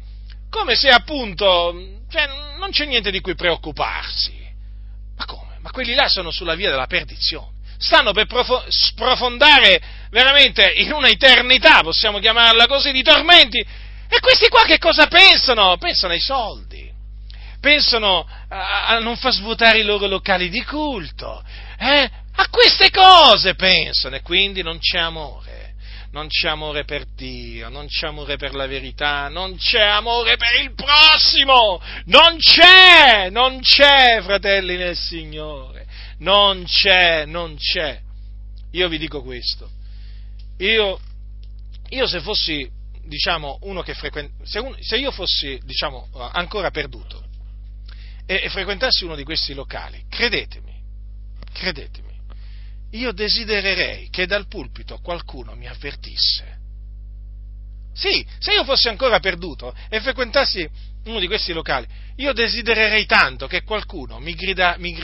come se appunto cioè, non c'è niente di cui preoccuparsi. Ma come? Ma quelli là sono sulla via della perdizione. Stanno per profo- sprofondare veramente in una eternità, possiamo chiamarla così, di tormenti. E questi qua che cosa pensano? Pensano ai soldi. Pensano a, a non far svuotare i loro locali di culto. Eh? A queste cose pensano e quindi non c'è amore non c'è amore per Dio, non c'è amore per la verità, non c'è amore per il prossimo, non c'è, non c'è, fratelli nel Signore, non c'è, non c'è. Io vi dico questo, io, io se fossi, diciamo, uno che frequenta, se, se, io fossi, diciamo, ancora perduto e, e frequentassi uno di questi locali, credetemi, credetemi, io desidererei che dal pulpito qualcuno mi avvertisse. Sì, se io fossi ancora perduto e frequentassi uno di questi locali, io desidererei tanto che qualcuno mi, grida, mi,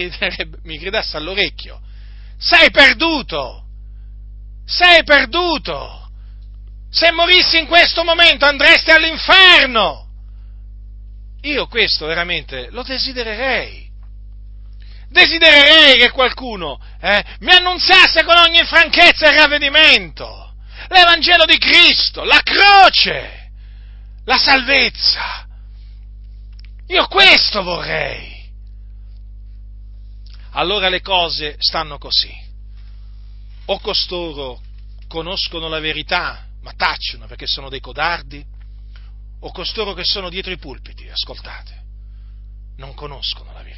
mi gridasse all'orecchio, sei perduto! Sei perduto! Se morissi in questo momento andresti all'inferno! Io questo veramente lo desidererei. Desidererei che qualcuno eh, mi annunziasse con ogni franchezza il ravvedimento, l'Evangelo di Cristo, la croce, la salvezza. Io questo vorrei. Allora le cose stanno così. O costoro conoscono la verità, ma tacciono perché sono dei codardi, o costoro che sono dietro i pulpiti, ascoltate, non conoscono la verità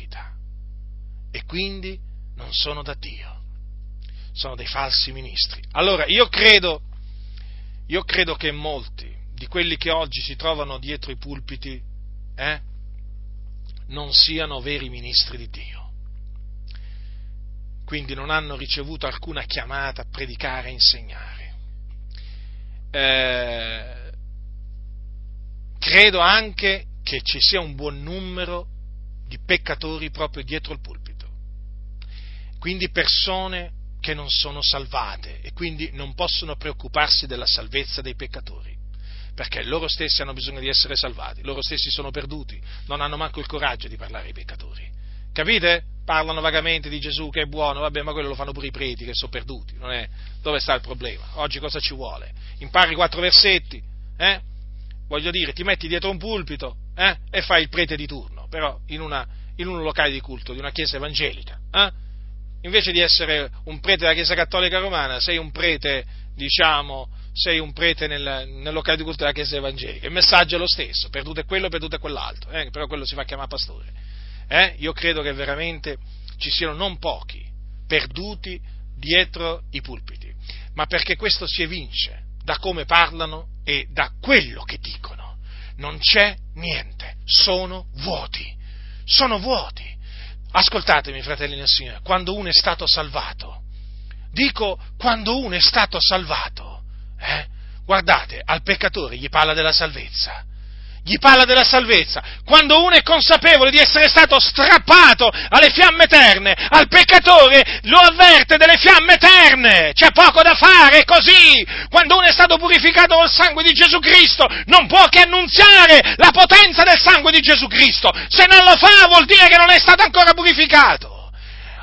e quindi non sono da Dio, sono dei falsi ministri. Allora io credo, io credo che molti di quelli che oggi si trovano dietro i pulpiti eh, non siano veri ministri di Dio. Quindi non hanno ricevuto alcuna chiamata a predicare e insegnare. Eh, credo anche che ci sia un buon numero di peccatori proprio dietro il pulpito quindi persone che non sono salvate e quindi non possono preoccuparsi della salvezza dei peccatori, perché loro stessi hanno bisogno di essere salvati, loro stessi sono perduti, non hanno manco il coraggio di parlare ai peccatori. Capite? Parlano vagamente di Gesù che è buono, vabbè, ma quello lo fanno pure i preti che sono perduti, non è? Dove sta il problema? Oggi cosa ci vuole? Impari quattro versetti, eh? Voglio dire, ti metti dietro un pulpito, eh? E fai il prete di turno, però in, una, in un locale di culto di una chiesa evangelica, eh? Invece di essere un prete della Chiesa Cattolica Romana, sei un prete, diciamo, sei un prete nel, nel locale di culto della Chiesa Evangelica. Il messaggio è lo stesso, perduto è quello, perduto è quell'altro, eh? però quello si fa chiamare pastore. Eh? Io credo che veramente ci siano non pochi perduti dietro i pulpiti, ma perché questo si evince da come parlano e da quello che dicono. Non c'è niente, sono vuoti, sono vuoti. Ascoltatemi, fratelli nel Signore, quando uno è stato salvato, dico quando uno è stato salvato, eh, guardate, al peccatore gli parla della salvezza, gli parla della salvezza. Quando uno è consapevole di essere stato strappato alle fiamme eterne, al peccatore lo avverte delle fiamme eterne. C'è poco da fare, è così. Quando uno è stato purificato col sangue di Gesù Cristo, non può che annunziare la potenza del sangue di Gesù Cristo. Se non lo fa vuol dire che non è stato ancora purificato.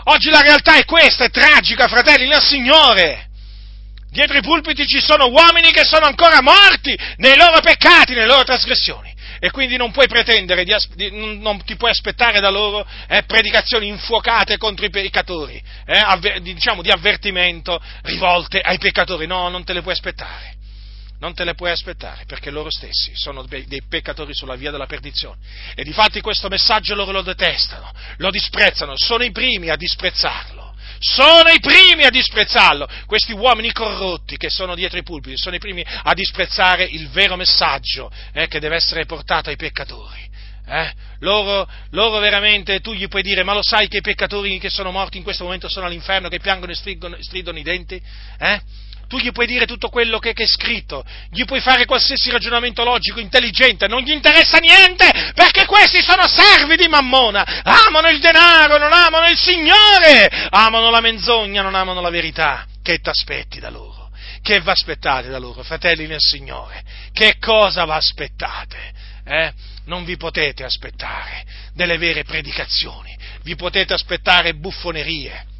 Oggi la realtà è questa, è tragica, fratelli nel Signore. Dietro i pulpiti ci sono uomini che sono ancora morti nei loro peccati, nelle loro trasgressioni e quindi non puoi pretendere, di, di, non ti puoi aspettare da loro eh, predicazioni infuocate contro i peccatori, eh, avver, diciamo di avvertimento rivolte ai peccatori, no, non te le puoi aspettare. Non te le puoi aspettare perché loro stessi sono dei peccatori sulla via della perdizione. E difatti questo messaggio loro lo detestano, lo disprezzano, sono i primi a disprezzarlo sono i primi a disprezzarlo. Questi uomini corrotti che sono dietro i pulpiti sono i primi a disprezzare il vero messaggio eh, che deve essere portato ai peccatori. Eh? Loro, loro, veramente, tu gli puoi dire, ma lo sai che i peccatori che sono morti in questo momento sono all'inferno, che piangono e stridono i denti? Eh? Tu gli puoi dire tutto quello che, che, è scritto, gli puoi fare qualsiasi ragionamento logico, intelligente, non gli interessa niente, perché questi sono servi di Mammona, amano il denaro, non amano il Signore, amano la menzogna, non amano la verità. Che t'aspetti da loro? Che vi aspettate da loro, fratelli nel Signore? Che cosa vi aspettate? Eh? Non vi potete aspettare delle vere predicazioni, vi potete aspettare buffonerie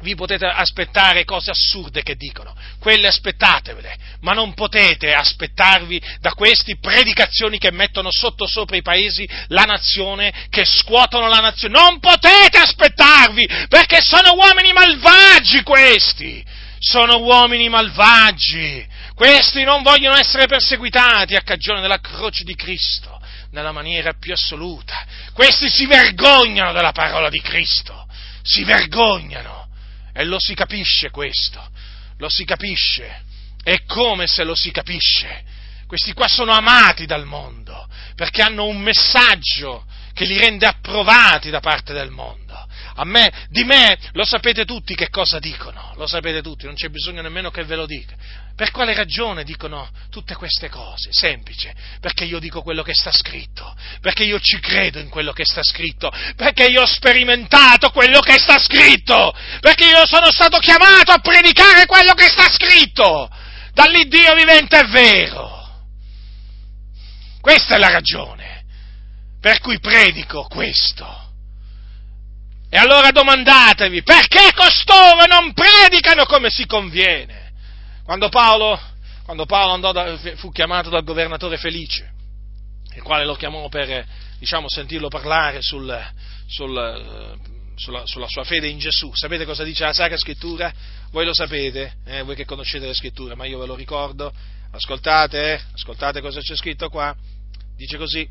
vi potete aspettare cose assurde che dicono, quelle aspettatevele, ma non potete aspettarvi da questi predicazioni che mettono sotto sopra i paesi la nazione, che scuotono la nazione. Non potete aspettarvi, perché sono uomini malvagi questi, sono uomini malvagi. Questi non vogliono essere perseguitati a cagione della croce di Cristo nella maniera più assoluta. Questi si vergognano della parola di Cristo, si vergognano e lo si capisce questo, lo si capisce. E come se lo si capisce? Questi qua sono amati dal mondo, perché hanno un messaggio che li rende approvati da parte del mondo. A me, di me, lo sapete tutti che cosa dicono, lo sapete tutti, non c'è bisogno nemmeno che ve lo dica. Per quale ragione dicono tutte queste cose? Semplice, perché io dico quello che sta scritto, perché io ci credo in quello che sta scritto, perché io ho sperimentato quello che sta scritto, perché io sono stato chiamato a predicare quello che sta scritto, dall'Iddio vivente è vero. Questa è la ragione per cui predico questo. E allora domandatevi, perché costoro non predicano come si conviene? Quando Paolo, quando Paolo da, fu chiamato dal governatore Felice, il quale lo chiamò per diciamo, sentirlo parlare sul, sul, sulla, sulla, sua fede in Gesù, sapete cosa dice la Sacra Scrittura? Voi lo sapete, eh, voi che conoscete le Scritture, ma io ve lo ricordo. Ascoltate, eh, ascoltate cosa c'è scritto qua. Dice così,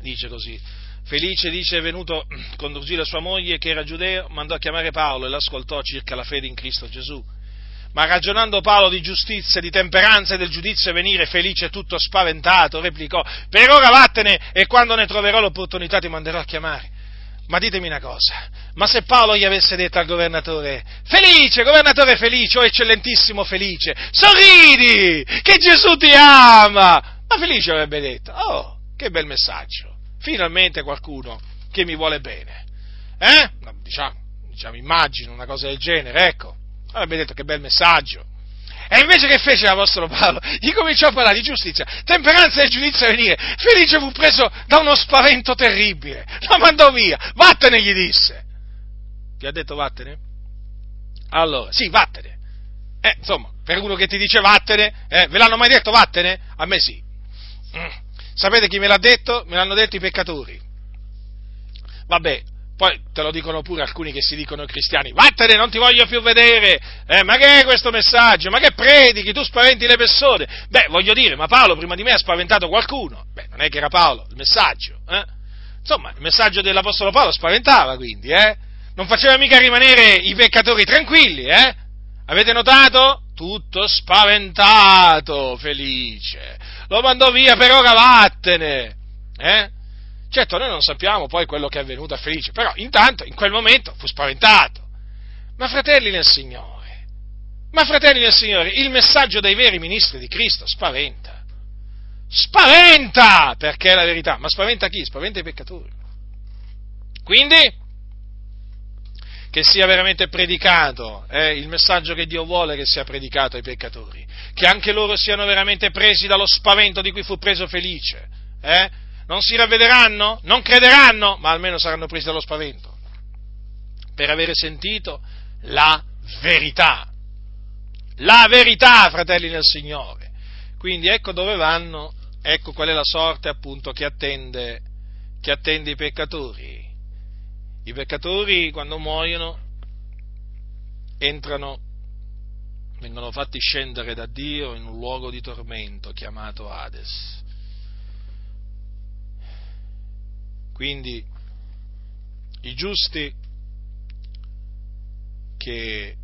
dice così. Felice dice venuto con Drusilla sua moglie che era giudeo, mandò a chiamare Paolo e l'ascoltò circa la fede in Cristo Gesù. Ma ragionando Paolo di giustizia, di temperanza e del giudizio venire, felice tutto spaventato, replicò, per ora vattene e quando ne troverò l'opportunità ti manderò a chiamare. Ma ditemi una cosa, ma se Paolo gli avesse detto al governatore, felice, governatore felice, o oh eccellentissimo felice, sorridi, che Gesù ti ama, ma felice avrebbe detto, oh, che bel messaggio, finalmente qualcuno che mi vuole bene. Eh? Diciamo, diciamo, immagino una cosa del genere, ecco avrebbe detto che bel messaggio. E invece che fece l'Apostolo Paolo? Gli cominciò a parlare di giustizia, temperanza e giudizio a venire. Felice fu preso da uno spavento terribile. Lo mandò via. Vattene, gli disse. Ti ha detto vattene? Allora, sì, vattene. Eh, insomma, per uno che ti dice vattene, eh, ve l'hanno mai detto vattene? A me sì. Mm. Sapete chi me l'ha detto? Me l'hanno detto i peccatori. Vabbè, poi te lo dicono pure alcuni che si dicono cristiani, vattene, non ti voglio più vedere, eh, ma che è questo messaggio? Ma che predichi? Tu spaventi le persone? Beh, voglio dire, ma Paolo prima di me ha spaventato qualcuno? Beh, non è che era Paolo, il messaggio, eh? Insomma, il messaggio dell'Apostolo Paolo spaventava quindi, eh? Non faceva mica rimanere i peccatori tranquilli, eh? Avete notato? Tutto spaventato, felice. Lo mandò via, per ora vattene, eh? Certo, noi non sappiamo poi quello che è avvenuto a Felice, però intanto, in quel momento, fu spaventato. Ma fratelli nel Signore, ma fratelli nel Signore, il messaggio dei veri ministri di Cristo spaventa. Spaventa! Perché è la verità. Ma spaventa chi? Spaventa i peccatori. Quindi, che sia veramente predicato eh, il messaggio che Dio vuole che sia predicato ai peccatori, che anche loro siano veramente presi dallo spavento di cui fu preso Felice. Eh? non si ravvederanno, non crederanno, ma almeno saranno presi dallo spavento, per avere sentito la verità. La verità, fratelli nel Signore. Quindi ecco dove vanno, ecco qual è la sorte appunto che attende, che attende i peccatori. I peccatori quando muoiono entrano, vengono fatti scendere da Dio in un luogo di tormento chiamato Hades Quindi i giusti che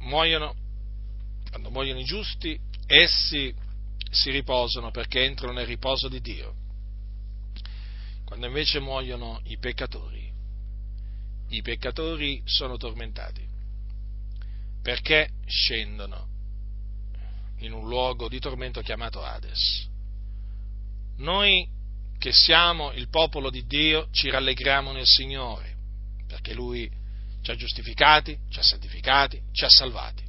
muoiono, quando muoiono i giusti, essi si riposano perché entrano nel riposo di Dio. Quando invece muoiono i peccatori, i peccatori sono tormentati perché scendono in un luogo di tormento chiamato Hades. Noi che siamo il popolo di Dio, ci rallegriamo nel Signore, perché Lui ci ha giustificati, ci ha santificati, ci ha salvati.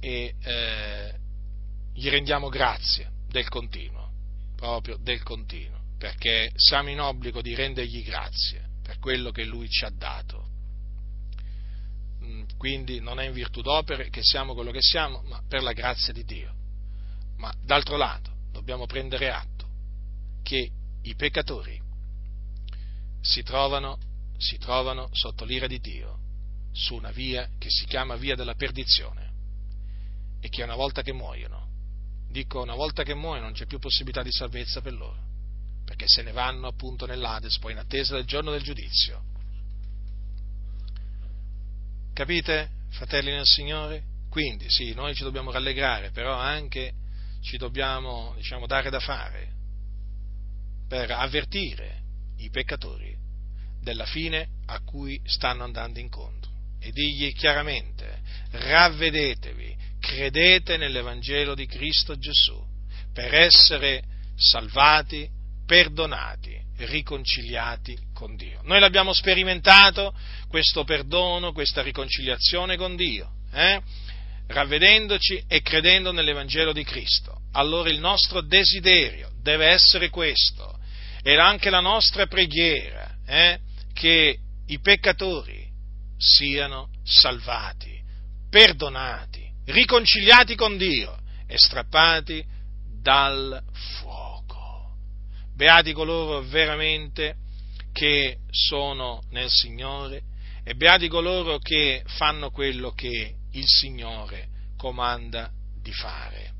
E eh, gli rendiamo grazie del continuo, proprio del continuo, perché siamo in obbligo di rendergli grazie per quello che Lui ci ha dato. Mm, quindi non è in virtù d'opere che siamo quello che siamo, ma per la grazia di Dio. Ma d'altro lato dobbiamo prendere atto che i peccatori si trovano, si trovano sotto l'ira di Dio su una via che si chiama via della perdizione e che una volta che muoiono, dico una volta che muoiono non c'è più possibilità di salvezza per loro, perché se ne vanno appunto nell'Ades poi in attesa del giorno del giudizio. Capite, fratelli nel Signore? Quindi sì, noi ci dobbiamo rallegrare, però anche ci dobbiamo diciamo, dare da fare per avvertire i peccatori della fine a cui stanno andando incontro e digli chiaramente ravvedetevi, credete nell'Evangelo di Cristo Gesù per essere salvati, perdonati, riconciliati con Dio. Noi l'abbiamo sperimentato, questo perdono, questa riconciliazione con Dio, eh? ravvedendoci e credendo nell'Evangelo di Cristo. Allora il nostro desiderio deve essere questo, ed anche la nostra preghiera, eh, che i peccatori siano salvati, perdonati, riconciliati con Dio e strappati dal fuoco. Beati coloro veramente che sono nel Signore e beati coloro che fanno quello che il Signore comanda di fare.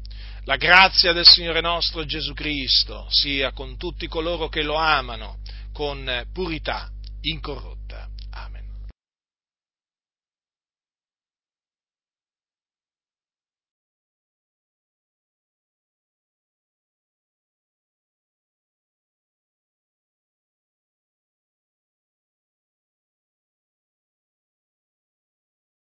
La grazia del Signore nostro Gesù Cristo sia con tutti coloro che lo amano con purità incorrotta.